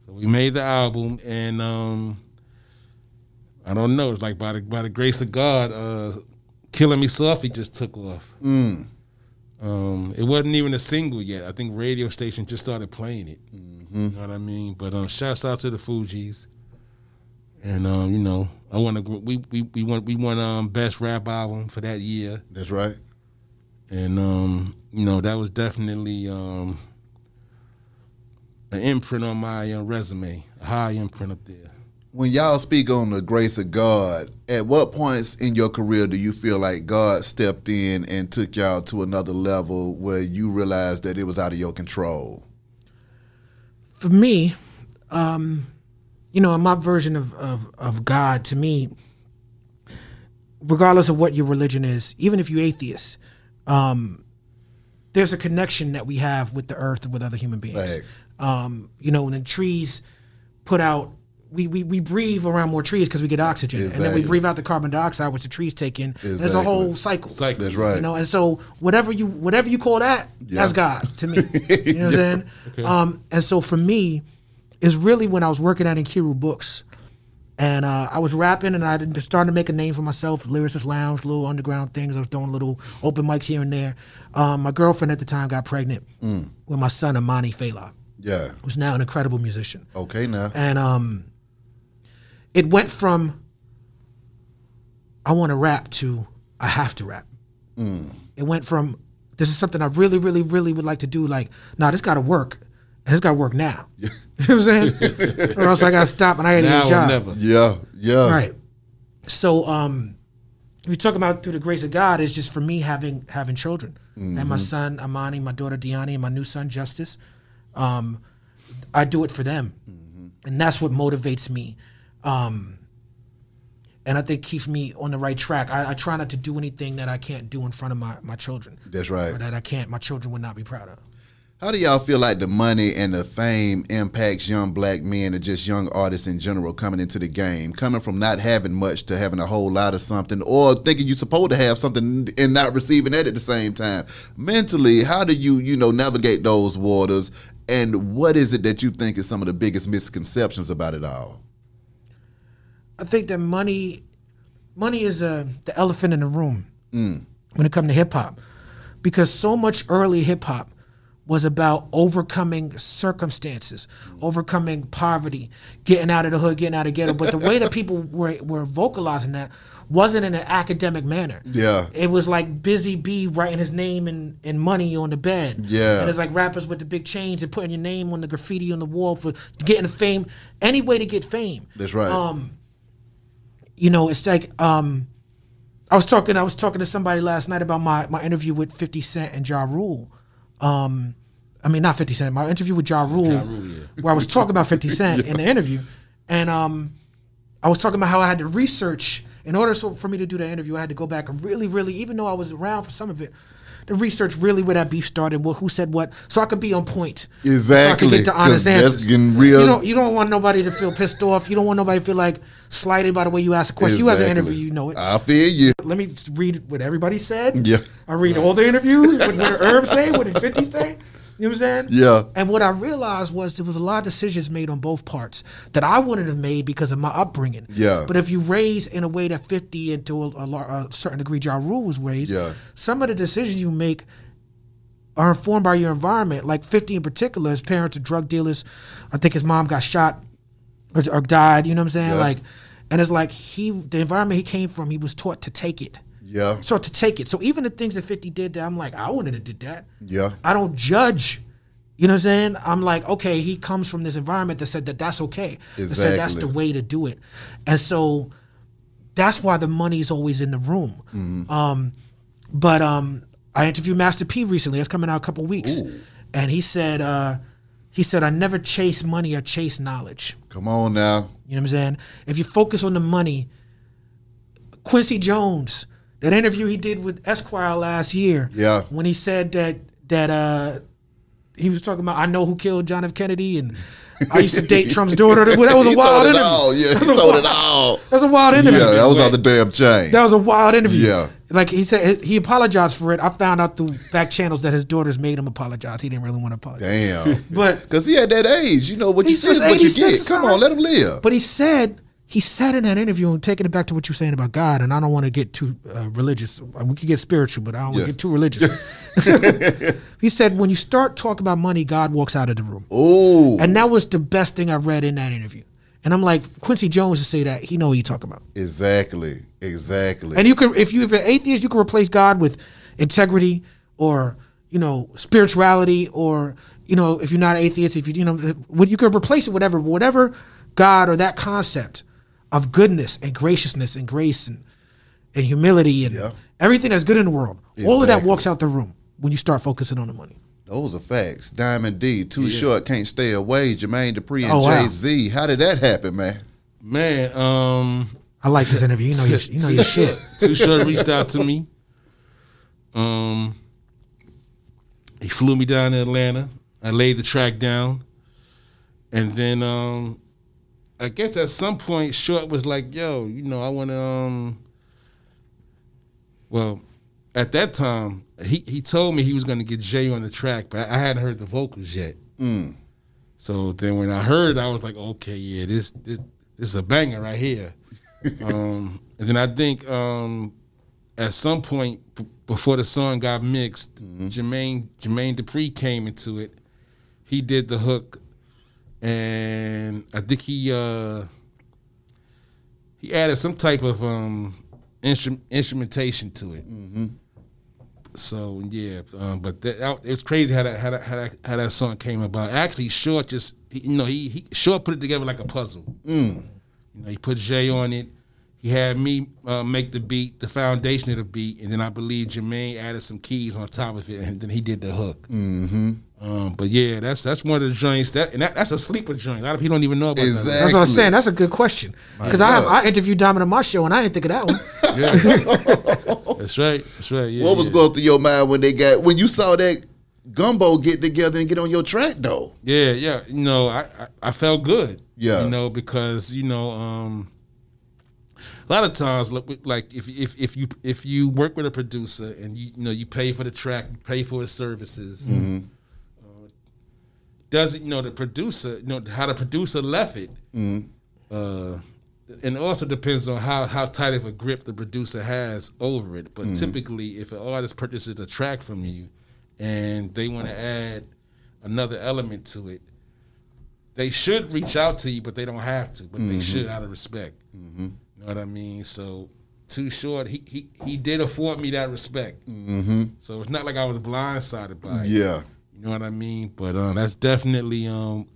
So we made the album, and um, I don't know. It's like by the by the grace of God, uh, "Killing Me Softly" just took off. Mm. Um, it wasn't even a single yet. I think radio station just started playing it. Mm-hmm. You know what I mean? But um, shouts out to the Fugees. And um, you know, I want to we we we won we won um best rap album for that year, That's right. and um, you know that was definitely um an imprint on my uh, resume, a high imprint up there. When y'all speak on the grace of God, at what points in your career do you feel like God stepped in and took y'all to another level where you realized that it was out of your control? For me, um, you know, in my version of, of, of God, to me, regardless of what your religion is, even if you're atheist, um, there's a connection that we have with the earth and with other human beings. Thanks. Um, you know, when the trees put out, we, we, we breathe around more trees because we get oxygen, and then we breathe out the carbon dioxide, which the trees take in. There's a whole cycle. Cycle. That's right. You know, and so whatever you whatever you call that, that's God to me. You know what I'm saying? Um, and so for me, is really when I was working at Nkiru Books, and uh, I was rapping, and I had started to make a name for myself, Lyricist Lounge, little underground things. I was doing little open mics here and there. Um, my girlfriend at the time got pregnant with my son Amani Fela, Yeah. who's now an incredible musician Okay now. and um, it went from I want to rap to I have to rap. It went from this is something I really, really, really would like to do. Like, nah, this got to work, it's got to work now. you know what I'm saying? or else I got to stop and I got to Now get a or job. never. Yeah. Yeah. Right. So, um, if you talk about through the grace of God, it's just for me having having children and my son Amani, my daughter Diani, and my new son Justice. Um, I do it for them, and that's what motivates me, um, and I think keeps me on the right track. I, I try not to do anything that I can't do in front of my my children, That's right. or that I can't. My children would not be proud of. How do y'all feel like the money and the fame impacts young black men and just young artists in general coming into the game, coming from not having much to having a whole lot of something, or thinking you're supposed to have something and not receiving that at the same time? Mentally, how do you you know navigate those waters? And what is it that you think is some of the biggest misconceptions about it all? I think that money, money is uh, the elephant in the room when it comes to hip hop, because so much early hip hop was about overcoming circumstances, overcoming poverty, getting out of the hood, getting out of ghetto. But the way that people were were vocalizing that wasn't in an academic manner. Yeah. It was like Busy Bee writing his name and, and money on the bed. Yeah. And it's like rappers with the big chains and putting your name on the graffiti on the wall for getting fame. Any way to get fame That's right. um, you know, it's like um, I was talking. I was talking to somebody last night about my my interview with Fifty Cent and Ja Rule. Um, I mean, not Fifty Cent. My interview with Ja Rule, where I was talking about Fifty Cent in the interview, and um, I was talking about how I had to research in order so for me to do that interview. I had to go back and really, really, even though I was around for some of it. To research really where that beef started, what, who said what, so I could be on point. Exactly. So I could get the honest answers. getting real- You don't, you don't want nobody to feel pissed off. You don't want nobody to feel like slighted by the way you ask a question. You as an Exactly. interview, you know it. I feel you. Let me read what everybody said. Yeah. I read all the interviews. What, what did Herb say? What did 50 say? You know what I'm saying? Yeah. And what I realized was there was a lot of decisions made on both parts that I wouldn't have made because of my upbringing. Yeah. But if you raise in a way that 50 and to a, a, a certain degree Ja Rule was raised, Yeah. some of the decisions you make are informed by your environment. Like 50 in particular, his parents are drug dealers. I think his mom got shot or, or died. You know what I'm saying? Yeah. Like, and it's like he, the environment he came from, he was taught to take it. Yeah. So to take it. So even the things that 50 did, that I'm like, I wouldn't have did that. Yeah. I don't judge. You know what I'm saying? I'm like, okay, he comes from this environment that said that that's okay. That said that's the way to do it. And so that's why the money's always in the room. Mm-hmm. Um, but um, I interviewed Master P recently. It's coming out a couple weeks, and he said, uh, he said, I never chase money. I chase knowledge. Come on now. You know what I'm saying? If you focus on the money, Quincy Jones, that interview he did with Esquire last year, Yeah. when he said that that uh he was talking about I know who killed John F. Kennedy and I used to date Trump's daughter. That was a He wild told it interview. all. Yeah, That he told it all. That was a wild interview. Yeah, that was on the damn chain. That was a wild interview. Yeah. Like he said, he apologized for it. I found out through back channels that his daughters made him apologize. He didn't really want to apologize. Damn. But Because he had that age, you know what you see is what you get. Come on, let him live. But he said he said in that interview, and taking it back to what you're saying about God, and I don't want to get too uh, religious. We could get spiritual, but I don't want Yeah. to get too religious. he said when you start talking about money, God walks out of the room, Oh, and that was the best thing I read in that interview. And I'm like Quincy Jones to say that he know what you talking about. exactly, exactly. And you can, if you if you're atheist, you can replace God with integrity or you know spirituality or you know if you're not atheist, if you you know you can replace it whatever whatever God or that concept of goodness and graciousness and grace and and humility and Yeah. everything that's good in the world. All of that walks out the room when you start focusing on the money. Those are facts. Diamond D, Too Short, Can't Stay Away, Jermaine Dupri and Oh. Jay Z. How did that happen, man? Man, um, I like this interview. You know your, you know your shit. Too Short reached out to me. Um, he flew me down to Atlanta. I laid the track down, and then um, I guess at some point Short was like, "Yo, you know, I want to." Um, well, at that time, he he told me he was going to get Jay on the track, but I, I hadn't heard the vocals yet. So then when I heard, I was like, "Okay, yeah, this this this is a banger right here." um, and then I think um, at some point b- before the song got mixed, Jermaine Jermaine Dupri came into it. He did the hook, and I think he uh, he added some type of um, instru- instrumentation to it. So yeah, um, but that, it was crazy how that, how that how that how that song came about. Actually, Short just you know he, he Short put it together like a puzzle. You know, he put Jay on it. He had me uh, make the beat, the foundation of the beat, and then I believe Jermaine added some keys on top of it, and then he did the hook. Mm-hmm. Um, but yeah, that's that's one of the joints that, and that, that's a sleeper joint. A lot of people don't even know about Exactly. That's what I'm saying. That's a good question because I have, I interviewed Diamond on my show and I didn't think of that one. that. That's right. That's right. Yeah. What was yeah. going through your mind when they got when you saw that gumbo get together and get on your track though? Yeah, yeah. You know, I, I, I felt good. Yeah. You know, because, you know, um a lot of times look like if if if you if you work with a producer and you you know you pay for the track, you pay for his services. Uh, does it you know the producer you know how the producer left it mm-hmm. uh and it also depends on how, how tight of a grip the producer has over it. But mm-hmm. typically, if an artist purchases a track from you and they want to add another element to it, they should reach out to you, but they don't have to. But they mm-hmm. should out of respect. You know what I mean? So, too short. He he he did afford me that respect. So it's not like I was blindsided by it. Yeah. You know what I mean? But uh, that's definitely um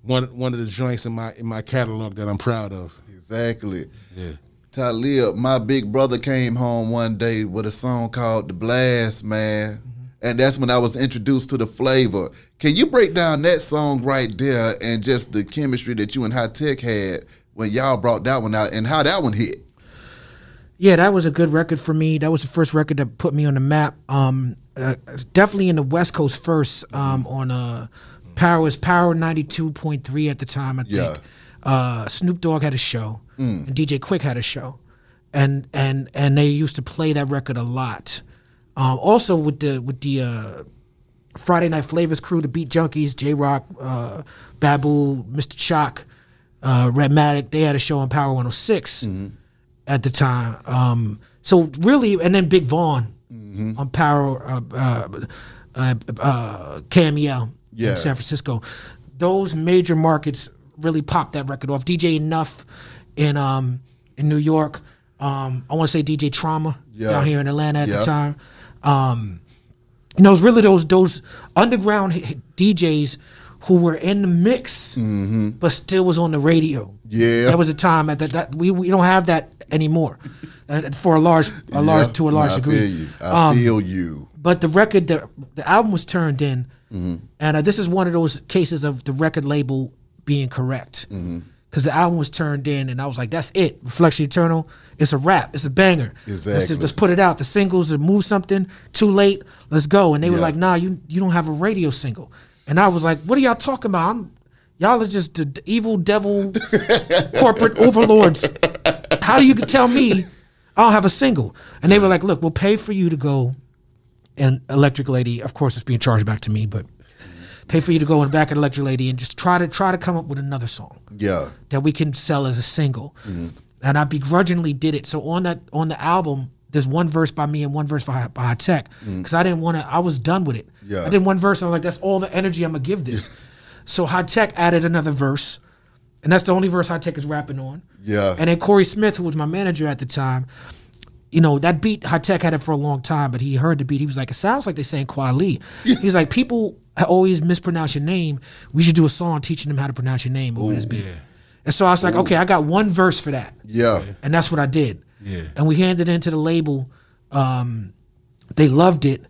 one one of the joints in my in my catalog that I'm proud of. Exactly. Yeah. Talib, my big brother came home one day with a song called The Blast, man. And that's when I was introduced to the flavor. Can you break down that song right there and just the chemistry that you and Hi-Tek had when y'all brought that one out and how that one hit? Yeah, that was a good record for me. That was the first record that put me on the map. Um, uh, definitely in the West Coast first. Um, on uh, Power was Power ninety two point three at the time. I think. Yeah. Uh, Snoop Dogg had a show, and DJ Quik had a show, and and and they used to play that record a lot. Um, also with the with the uh, Friday Night Flavas crew, the Beat Junkies, J-Rocc, uh, Babu, Mr. Choc, uh, Rhettmatic, they had a show on Power 106 at the time. Um, so really, and then Big Von on Power, uh, uh, uh, uh, KMEL Yeah. in San Francisco. Those major markets really popped that record off. DJ Enuff in um in New York. Um, I want to say DJ Trauma Yeah. down here in Atlanta at Yeah. the time. Um, you know, it's really those those underground DJs who were in the mix, but still was on the radio. Mm-hmm. Yeah. that was a time at that, that we we don't have that anymore, and for a large a large Yeah, to a large I degree. Feel you. I Um, feel you. but the record, the, the album was turned in, Mm-hmm. and uh, this is one of those cases of the record label being correct. Mm-hmm. Because the album was turned in, and I was like, "That's it, Reflection Eternal. It's a rap. It's a banger. Let's, Exactly. let's put it out. The singles move something. Too late. Let's go." And they were like, "Nah, you you don't have a radio single." And I was like, "What are y'all talking about? I'm, y'all are just the, the evil devil corporate overlords. How do you tell me I don't have a single?" And they were like, "Look, we'll pay for you to go." And Electric Lady, of course, it's being charged back to me, but pay for you to go in back of Electric Lady and just try to try to come up with another song Yeah. that we can sell as a single. Mm-hmm. And I begrudgingly did it. So on that on the album, there's one verse by me and one verse by, by Hi-Tek because mm. I didn't want to. I was done with it. Yeah. I did one verse. I was like, that's all the energy I'm gonna give this. so Hi-Tek added another verse, and that's the only verse Hi-Tek is rapping on. Yeah. And then Corey Smith, who was my manager at the time, you know, that beat Hi-Tek had it for a long time, but he heard the beat. He was like, it sounds like they're saying Kweli. He's like, people always mispronounce your name. We should do a song teaching them how to pronounce your name over this beat. And so I was like, okay, I got one verse for that. Yeah. And that's what I did. Yeah. And we handed it into the label. Um, they loved it.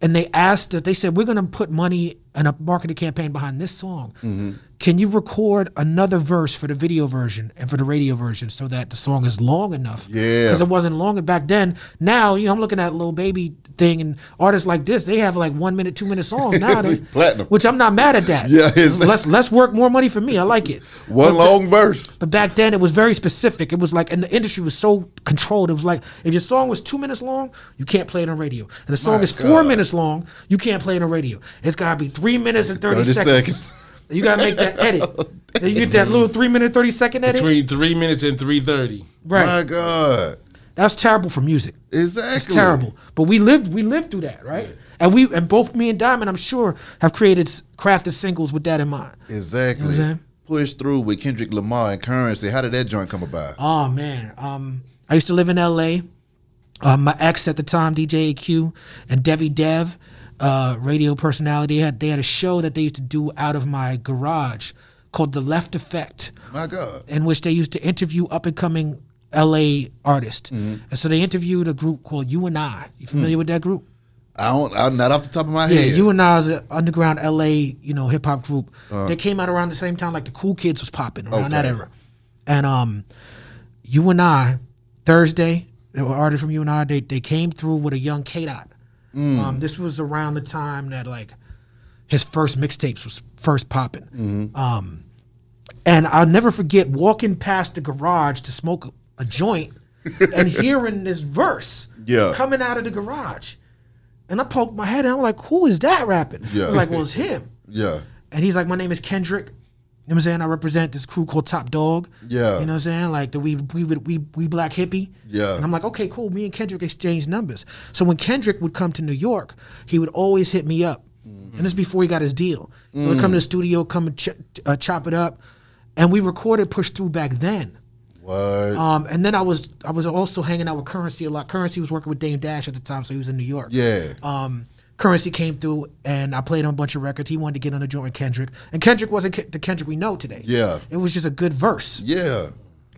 And they asked us, they said, we're going to put money and a marketing campaign behind this song. Mm-hmm. Can you record another verse for the video version and for the radio version so that the song is long enough? Yeah. Because it wasn't long back then. Now, you know, I'm looking at Lil Baby thing and artists like this, they have like one minute, two minute songs now. They- Platinum. Which I'm not mad at that. Yeah, it's- let's let's work more money for me. I like it. One long verse. But back then it was very specific. It was like, and the industry was so controlled. It was like, if your song was two minutes long, you can't play it on radio. If the song My is four minutes long, you can't play it on radio. It's got to be three minutes and 30, 30 seconds. seconds. You got to make that edit. Then you get that little three minute, 30 second edit. Between three minutes and three thirty. Right. My God. That's terrible for music. Exactly. It's terrible. But we lived we lived through that, right? And we and both me and Diamond, I'm sure, have created crafted singles with that in mind. Exactly. You know what I'm saying? Push through with Kendrick Lamar and Currency. How did that joint come about? Oh man, um, I used to live in L.A. Uh, my ex at the time, DJ AQ, and Debbie Dev, uh, radio personality, had they had a show that they used to do out of my garage called The Left Effect, My God. in which they used to interview up and coming L.A. artists. And so they interviewed a group called U-N-I. You familiar with that group? I don't. I'm not off the top of my Yeah, head. you and I is an underground LA, you know, hip hop group. they came out around the same time like the Cool Kids was popping around that era. And um, you and I, Thurz, there were artists from U-N-I. They they came through with a young K Dot. Um, this was around the time that like his first mixtapes was first popping. Um, and I'll never forget walking past the garage to smoke a, a joint and hearing this verse Yeah. coming out of the garage. And I poked my head and I'm like, who is that rapping? Yeah. I'm like, well, it's him. yeah. And he's like, my name is Kendrick. You know what I'm saying? I represent this crew called Top Dawg. Yeah. You know what I'm saying? Like the we we we we, Black Hippy. Yeah. And I'm like, okay, cool. Me and Kendrick exchanged numbers. So when Kendrick would come to New York, he would always hit me up. And this is before he got his deal. He would come to the studio, come and ch- uh, chop it up. And we recorded Push Through back then. What? Um, and then I was I was also hanging out with Currency a lot. Currency was working with Dame Dash at the time, so he was in New York. yeah. Um, Currency came through, and I played on a bunch of records. He wanted to get on a joint with Kendrick, and Kendrick wasn't Ke- the Kendrick we know today. Yeah. it was just a good verse. yeah.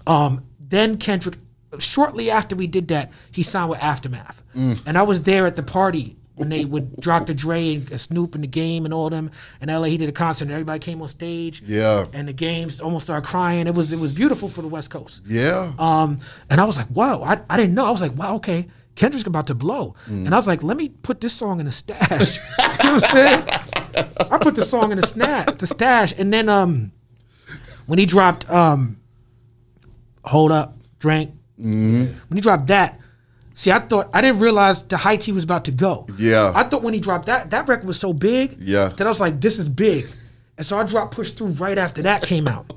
Um, then Kendrick, shortly after we did that, he signed with Aftermath, and I was there at the party when they would Dr. Dre and Snoop and the Game and all them in LA. He did a concert, and everybody came on stage. Yeah. and the games almost started crying. It was it was beautiful for the West Coast. Yeah. Um, and I was like, wow, I, I didn't know. I was like, wow, okay, Kendrick's about to blow. Mm. And I was like, let me put this song in the stash. you know what I'm saying? I put the song in the snap, the stash, and then um, when he dropped um, hold up, drank. Mm-hmm. When he dropped that, see, I thought I didn't realize the height he was about to go. Yeah. I thought when he dropped that, that record was so big. Yeah. That I was like, this is big, and so I dropped Push Through right after that came out.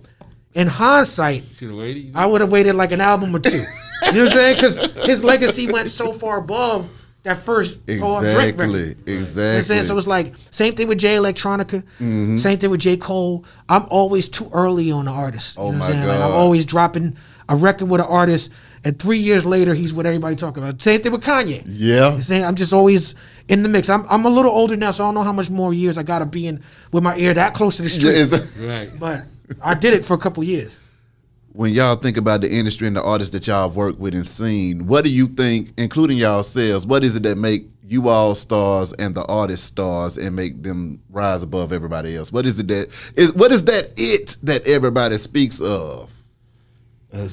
In hindsight, Should waited. I would have waited like an album or two. You know what I'm saying? Because his legacy went so far above that first Paul Drake Exactly. record. You know what I'm Exactly. saying? So it's like same thing with Jay Electronica, Mm-hmm. same thing with J Cole. I'm always too early on the artist. You Oh know what my I'm saying? Like, I'm always dropping a record with an artist, and three years later he's what everybody talking about. Same thing with Kanye. Yeah. You saying I'm just always in the mix. I'm I'm a little older now, so I don't know how much more years I gotta be in with my ear that close to the Yeah, street. Right. but I did it for a couple years. when y'all think about the industry and the artists that y'all have worked with and seen, what do you think, including y'all selves, what is it that make you all stars and the artist stars and make them rise above everybody else? What is it that is what is that it that everybody speaks of? Uh,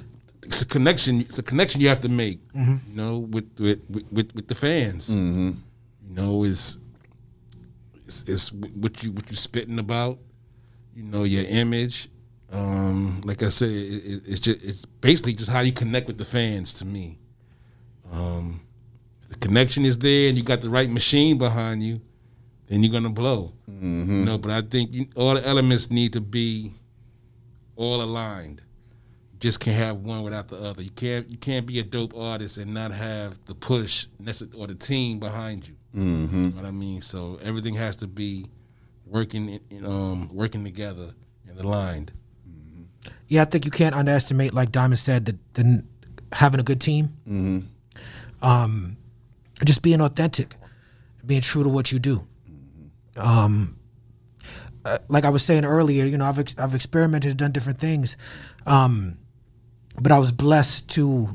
it's a connection. It's a connection you have to make. You know, with with with, with, the fans. You know, is it's, it's what you what you spitting about. You know, your image. Um, like I said, it, it, it's just it's basically just how you connect with the fans. To me, um, if the connection is there, and you got the right machine behind you, then you're gonna blow. You know, but I think you, all the elements need to be all aligned just can't have one without the other. You can't you can't be a dope artist and not have the push or the team behind you. Mm-hmm. You know what I mean? So everything has to be working in, in, um working together and aligned. Yeah, I think you can't underestimate, like Diamond said, that the, having a good team. Um, just being authentic, being true to what you do. Um, uh, like I was saying earlier, you know, I've ex- I've experimented, done different things, um, but I was blessed to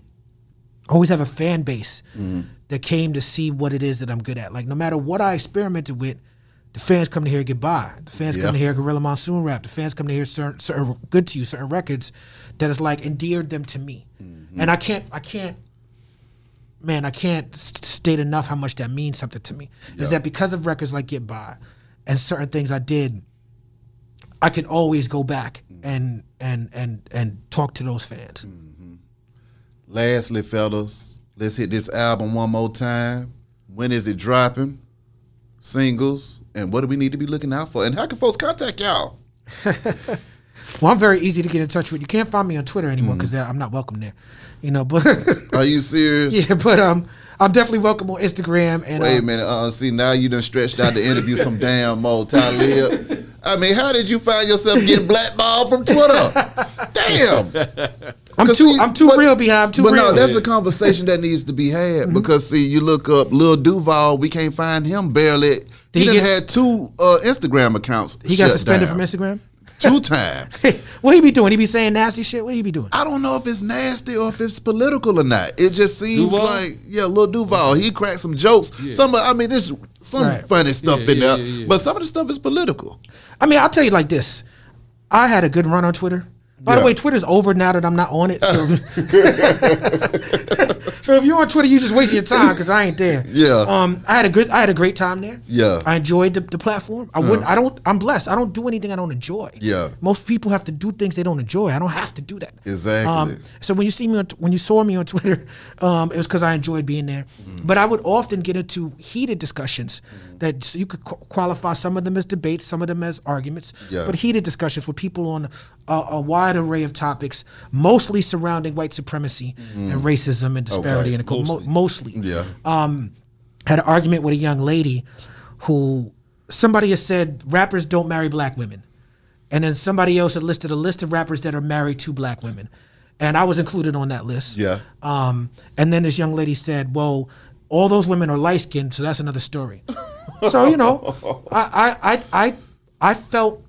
always have a fan base mm-hmm. that came to see what it is that I'm good at. Like no matter what I experimented with, the fans come to hear Get By. The fans Yeah. come to hear Gorilla Monsoon rap. The fans come to hear certain, certain good to you, certain records that has like endeared them to me. Mm-hmm. And I can't, I can't, man, I can't state enough how much that means something to me. Yeah. Is that because of records like Get By and certain things I did, I can always go back and and and and talk to those fans. Lastly, fellas, let's hit this album one more time. When is it dropping? Singles, and what do we need to be looking out for? And how can folks contact y'all? Well, I'm very easy to get in touch with. You can't find me on Twitter anymore because I'm not welcome there. You know, but Are you serious? yeah, but um, I'm definitely welcome on Instagram and Wait a uh, minute. Uh, see, now you done stretched out to interview some damn more Talib. I mean, how did you find yourself getting blackballed from Twitter? Damn. I'm too see, I'm too but- real behind. I'm too but real. Mm-hmm. no, that's a conversation that needs to be had because see, you look up Lil Duval, we can't find him barely. He, he done get- had two uh, Instagram accounts. he got suspended down. from Instagram. Two times. what he be doing? He be saying nasty shit. What he be doing? I don't know if it's nasty or if it's political or not. It just seems Duval? like yeah, Lil Duval. He cracked some jokes. Some, I mean, there's some Right. funny stuff Yeah, in yeah, there, yeah, yeah. but some of the stuff is political. I mean, I'll tell you like this. I had a good run on Twitter. By Yeah. the way, Twitter's over now that I'm not on it. So, so if you're on Twitter, you just wasting your time because I ain't there. Yeah. Um, I had a good, I had a great time there. Yeah. I enjoyed the, the platform. I wouldn't. I don't. I'm blessed. I don't do anything I don't enjoy. Yeah. Most people have to do things they don't enjoy. I don't have to do that. Exactly. Um, so when you see me, on, when you saw me on Twitter, um, it was because I enjoyed being there. But I would often get into heated discussions that you could qu- qualify some of them as debates, some of them as arguments, Yeah. but heated discussions with people on a, a wide array of topics, mostly surrounding white supremacy and racism and disparity Okay. and equal- mo- mostly. yeah. Um, had an argument with a young lady who somebody has said rappers don't marry black women. And then somebody else had listed a list of rappers that are married to black women. And I was included on that list. Yeah. Um, and then this young lady said, Well, all those women are light skinned, so that's another story. so, you know, I, I, I, I, felt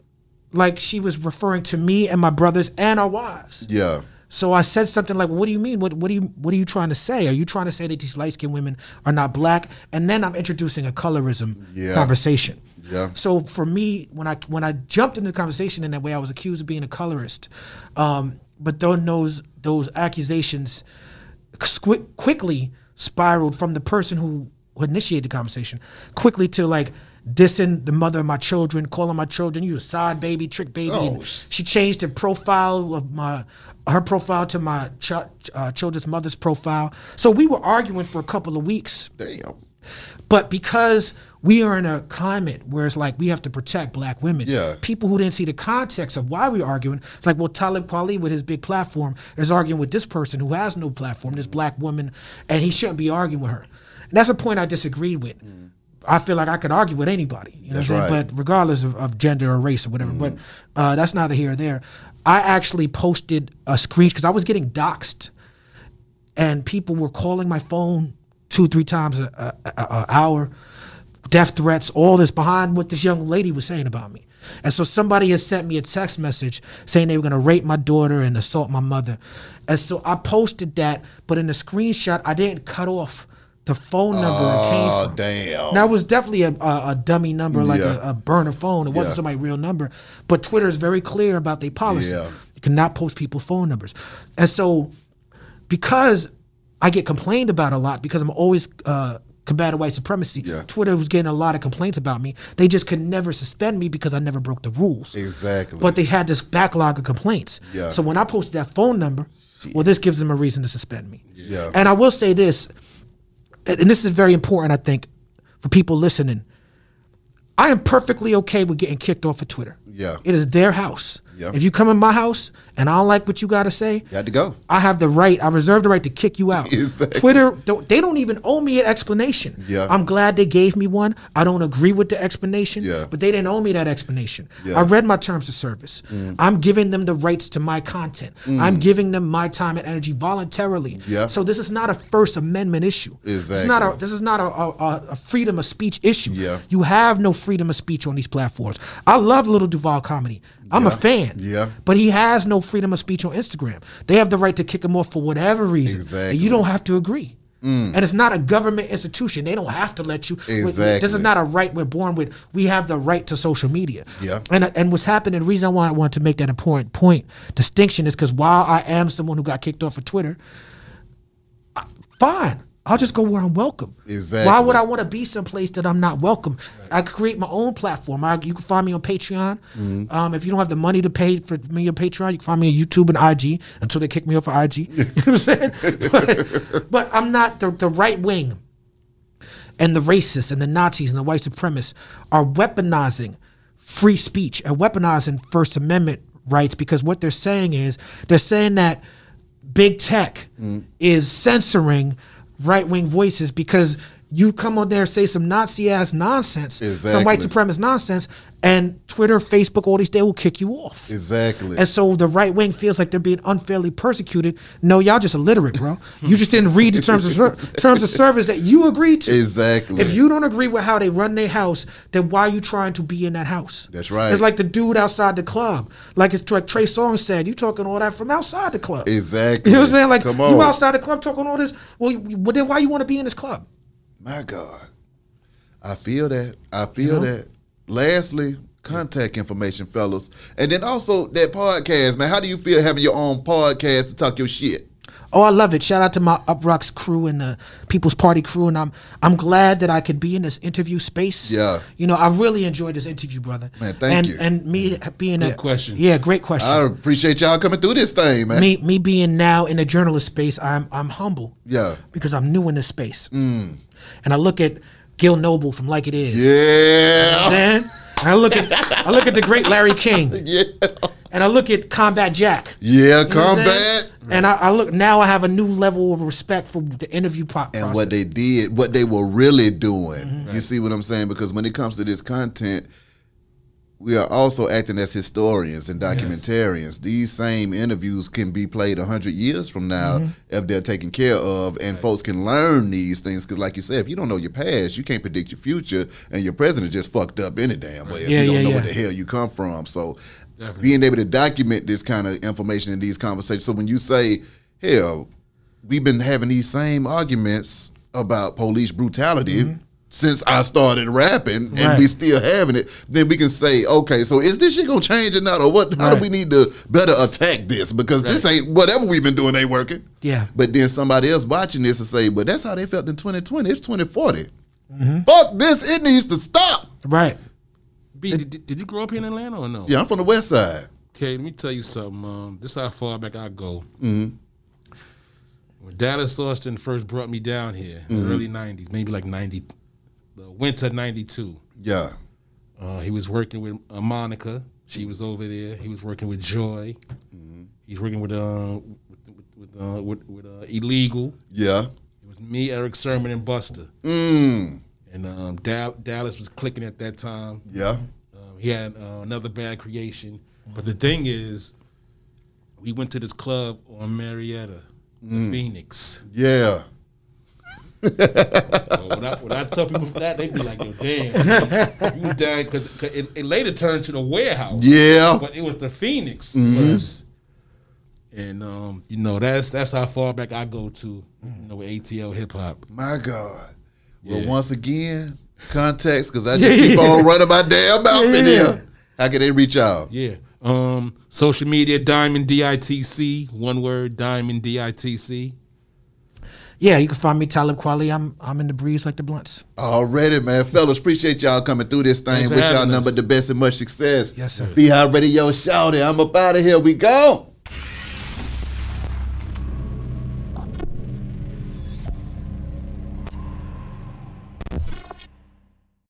like she was referring to me and my brothers and our wives. yeah. So I said something like, "What do you mean? What what do you what are you trying to say? Are you trying to say that these light skinned women are not black?" And then I'm introducing a colorism Yeah. conversation. Yeah. So for me, when I when I jumped into the conversation in that way, I was accused of being a colorist. Um, but then those those accusations qu- quickly spiraled from the person who who initiated the conversation quickly to like dissing the mother of my children, calling my children you a side baby, trick baby. Oh, she changed the profile of my her profile to my ch- uh, children's mother's profile. So we were arguing for a couple of weeks. Damn. But because we are in a climate where it's like we have to protect black women, Yeah. people who didn't see the context of why we're arguing, it's like, well, Talib Kweli with his big platform is arguing with this person who has no platform, this black woman, and he shouldn't be arguing with her. And that's a point I disagreed with. I feel like I could argue with anybody, you know That's what I'm saying? right. But regardless of, of gender or race or whatever, but uh, that's neither here or there. I actually posted a screen because I was getting doxxed and people were calling my phone two, three times a, a, a, a hour, death threats, all this behind what this young lady was saying about me. And so somebody has sent me a text message saying they were going to rape my daughter and assault my mother. And so I posted that, but in the screenshot, I didn't cut off the phone number came Oh from. damn. Now it was definitely a, a, a dummy number, like Yeah. a, a burner phone. It wasn't Yeah. somebody's real number. But Twitter is very clear about their policy. Yeah. You cannot post people's phone numbers. And so because I get complained about a lot because I'm always uh, combating white supremacy. Yeah. Twitter was getting a lot of complaints about me. They just could never suspend me because I never broke the rules. Exactly. But they had this backlog of complaints. Yeah. So when I posted that phone number, well, this gives them a reason to suspend me. Yeah. And I will say this, and this is very important, I think, for people listening. I am perfectly okay with getting kicked off of Twitter. Yeah. It is their house. Yeah. If you come in my house and I don't like what you got to say, you had to go. I have the right. I reserve the right to kick you out. Exactly. Twitter, don't, they don't even owe me an explanation. Yeah. I'm glad they gave me one. I don't agree with the explanation. Yeah. But they didn't owe me that explanation. Yeah. I read my terms of service. I'm giving them the rights to my content. I'm giving them my time and energy voluntarily. Mm. Yeah. So this is not a First Amendment issue. Exactly. This is not a, this is not a, a- a freedom of speech issue. Yeah. You have no freedom of speech on these platforms. I love Lil Duval comedy. I'm a fan. Yeah. But he has no freedom of speech on Instagram. They have the right to kick him off for whatever reason. Exactly. Mm. And you don't have to agree. And it's not a government institution. They don't have to let you. Exactly. This is not a right we're born with. We have the right to social media. Yeah. And and what's happening, the reason why I want to make that important point, distinction, is because while I am someone who got kicked off of Twitter, I- fine. I'll just go where I'm welcome. Exactly. Why would I want to be someplace that I'm not welcome? I could create my own platform. I, you can find me on Patreon. Mm-hmm. Um, if you don't have the money to pay for me on Patreon, you can find me on YouTube and IG until they kick me off of IG. you know what I'm saying? But, but I'm not the, the right wing and the racists and the Nazis and the white supremacists are weaponizing free speech and weaponizing First Amendment rights because what they're saying is they're saying that big tech is censoring right wing voices because you come on there and say some Nazi ass nonsense, some white supremacist nonsense, and Twitter, Facebook, all these they will kick you off. Exactly. And so the right wing feels like they're being unfairly persecuted. No, y'all just illiterate, bro. You just didn't read the terms of terms of service that you agreed to. Exactly. If you don't agree with how they run their house, then why are you trying to be in that house? That's right. It's like the dude outside the club. Like it's like Trey Songz said, you talking all that from outside the club. Exactly. You know what I'm saying? Like you outside the club talking all this. Well, you- well then why you want to be in this club? My God. I feel that. I feel that. Lastly, contact information, fellas. And then also that podcast, man. How do you feel having your own podcast to talk your shit? Oh, I love it. Shout out to my UPROXX crew and the People's Party crew, and I'm I'm glad that I could be in this interview space. Yeah. you know, I really enjoyed this interview, brother. Man, thank and, you. And me being Good a questions. Yeah, great question. I appreciate y'all coming through this thing, man. me me being now in the journalist space, I'm I'm humble. Yeah. because I'm new in this space, mm. And I look at Gil Noble from Like It Is. Yeah. Man, and I look at I look at the great Larry King, Yeah. and I look at Combat Jack. Yeah, You know combat. And I, I look now. I have a new level of respect for the interview process. and what they did, what they were really doing. Mm-hmm. You see what I'm saying? Because when it comes to this content, we are also acting as historians and documentarians. These same interviews can be played hundred years from now Mm-hmm. if they're taken care of, and folks can learn these things. Because, like you said, if you don't know your past, you can't predict your future, and your president just fucked up any damn way if Yeah, you don't yeah, know yeah. what the hell you come from. So, Definitely. being able to document this kind of information in these conversations. So when you say, "Hell, we've been having these same arguments about police brutality since I started rapping, and Mm-hmm. Right. we still having it. Then we can say, okay, so is this shit gonna change or not, or what? How Right. do we need to better attack this? Because this ain't whatever we've been doing ain't working. Yeah. But then somebody else watching this and say, but that's how they felt in 2020. It's 2040. Mm-hmm. Fuck this! It needs to stop. right. B, did, did you grow up here in Atlanta or no? Yeah, I'm from the West Side. Okay, let me tell you something. Um, this is how far back I go. Mm-hmm. When Dallas Austin first brought me down here in the early '90s, maybe like '90, the winter '92. Yeah. Uh, he was working with uh, Monica. She was over there. He was working with Joy. He's working with uh, with with, with, uh, with, with uh, illegal. Yeah. It was me, Erick Sermon, and Buster. Mm. And um, Dal- Dallas was clicking at that time. Yeah. Um, he had uh, another bad creation. But the thing is, we went to this club on Marietta, the Phoenix. Yeah. Well, when, I, when I tell people that, they be like, "Yo, damn, man, you down?" Because it, it later turned to the warehouse. Yeah. but it was the Phoenix first. And um, you know that's that's how far back I go to, you know, with ATL hip hop. My God. Well, Yeah. once again, context, because I just keep on running my damn mouth in here. How can they reach out? Yeah. Um, social media, Diamond DITC, one word, Diamond DITC. Yeah, you can find me Talib Kweli. I'm I'm in the breeze like the blunts. Already, man. Fellas, appreciate y'all coming through this thing. Wish y'all having nothing us. but the best and much success. Yes, sir. Be High Radio Shout it. I'm up out of here. We go.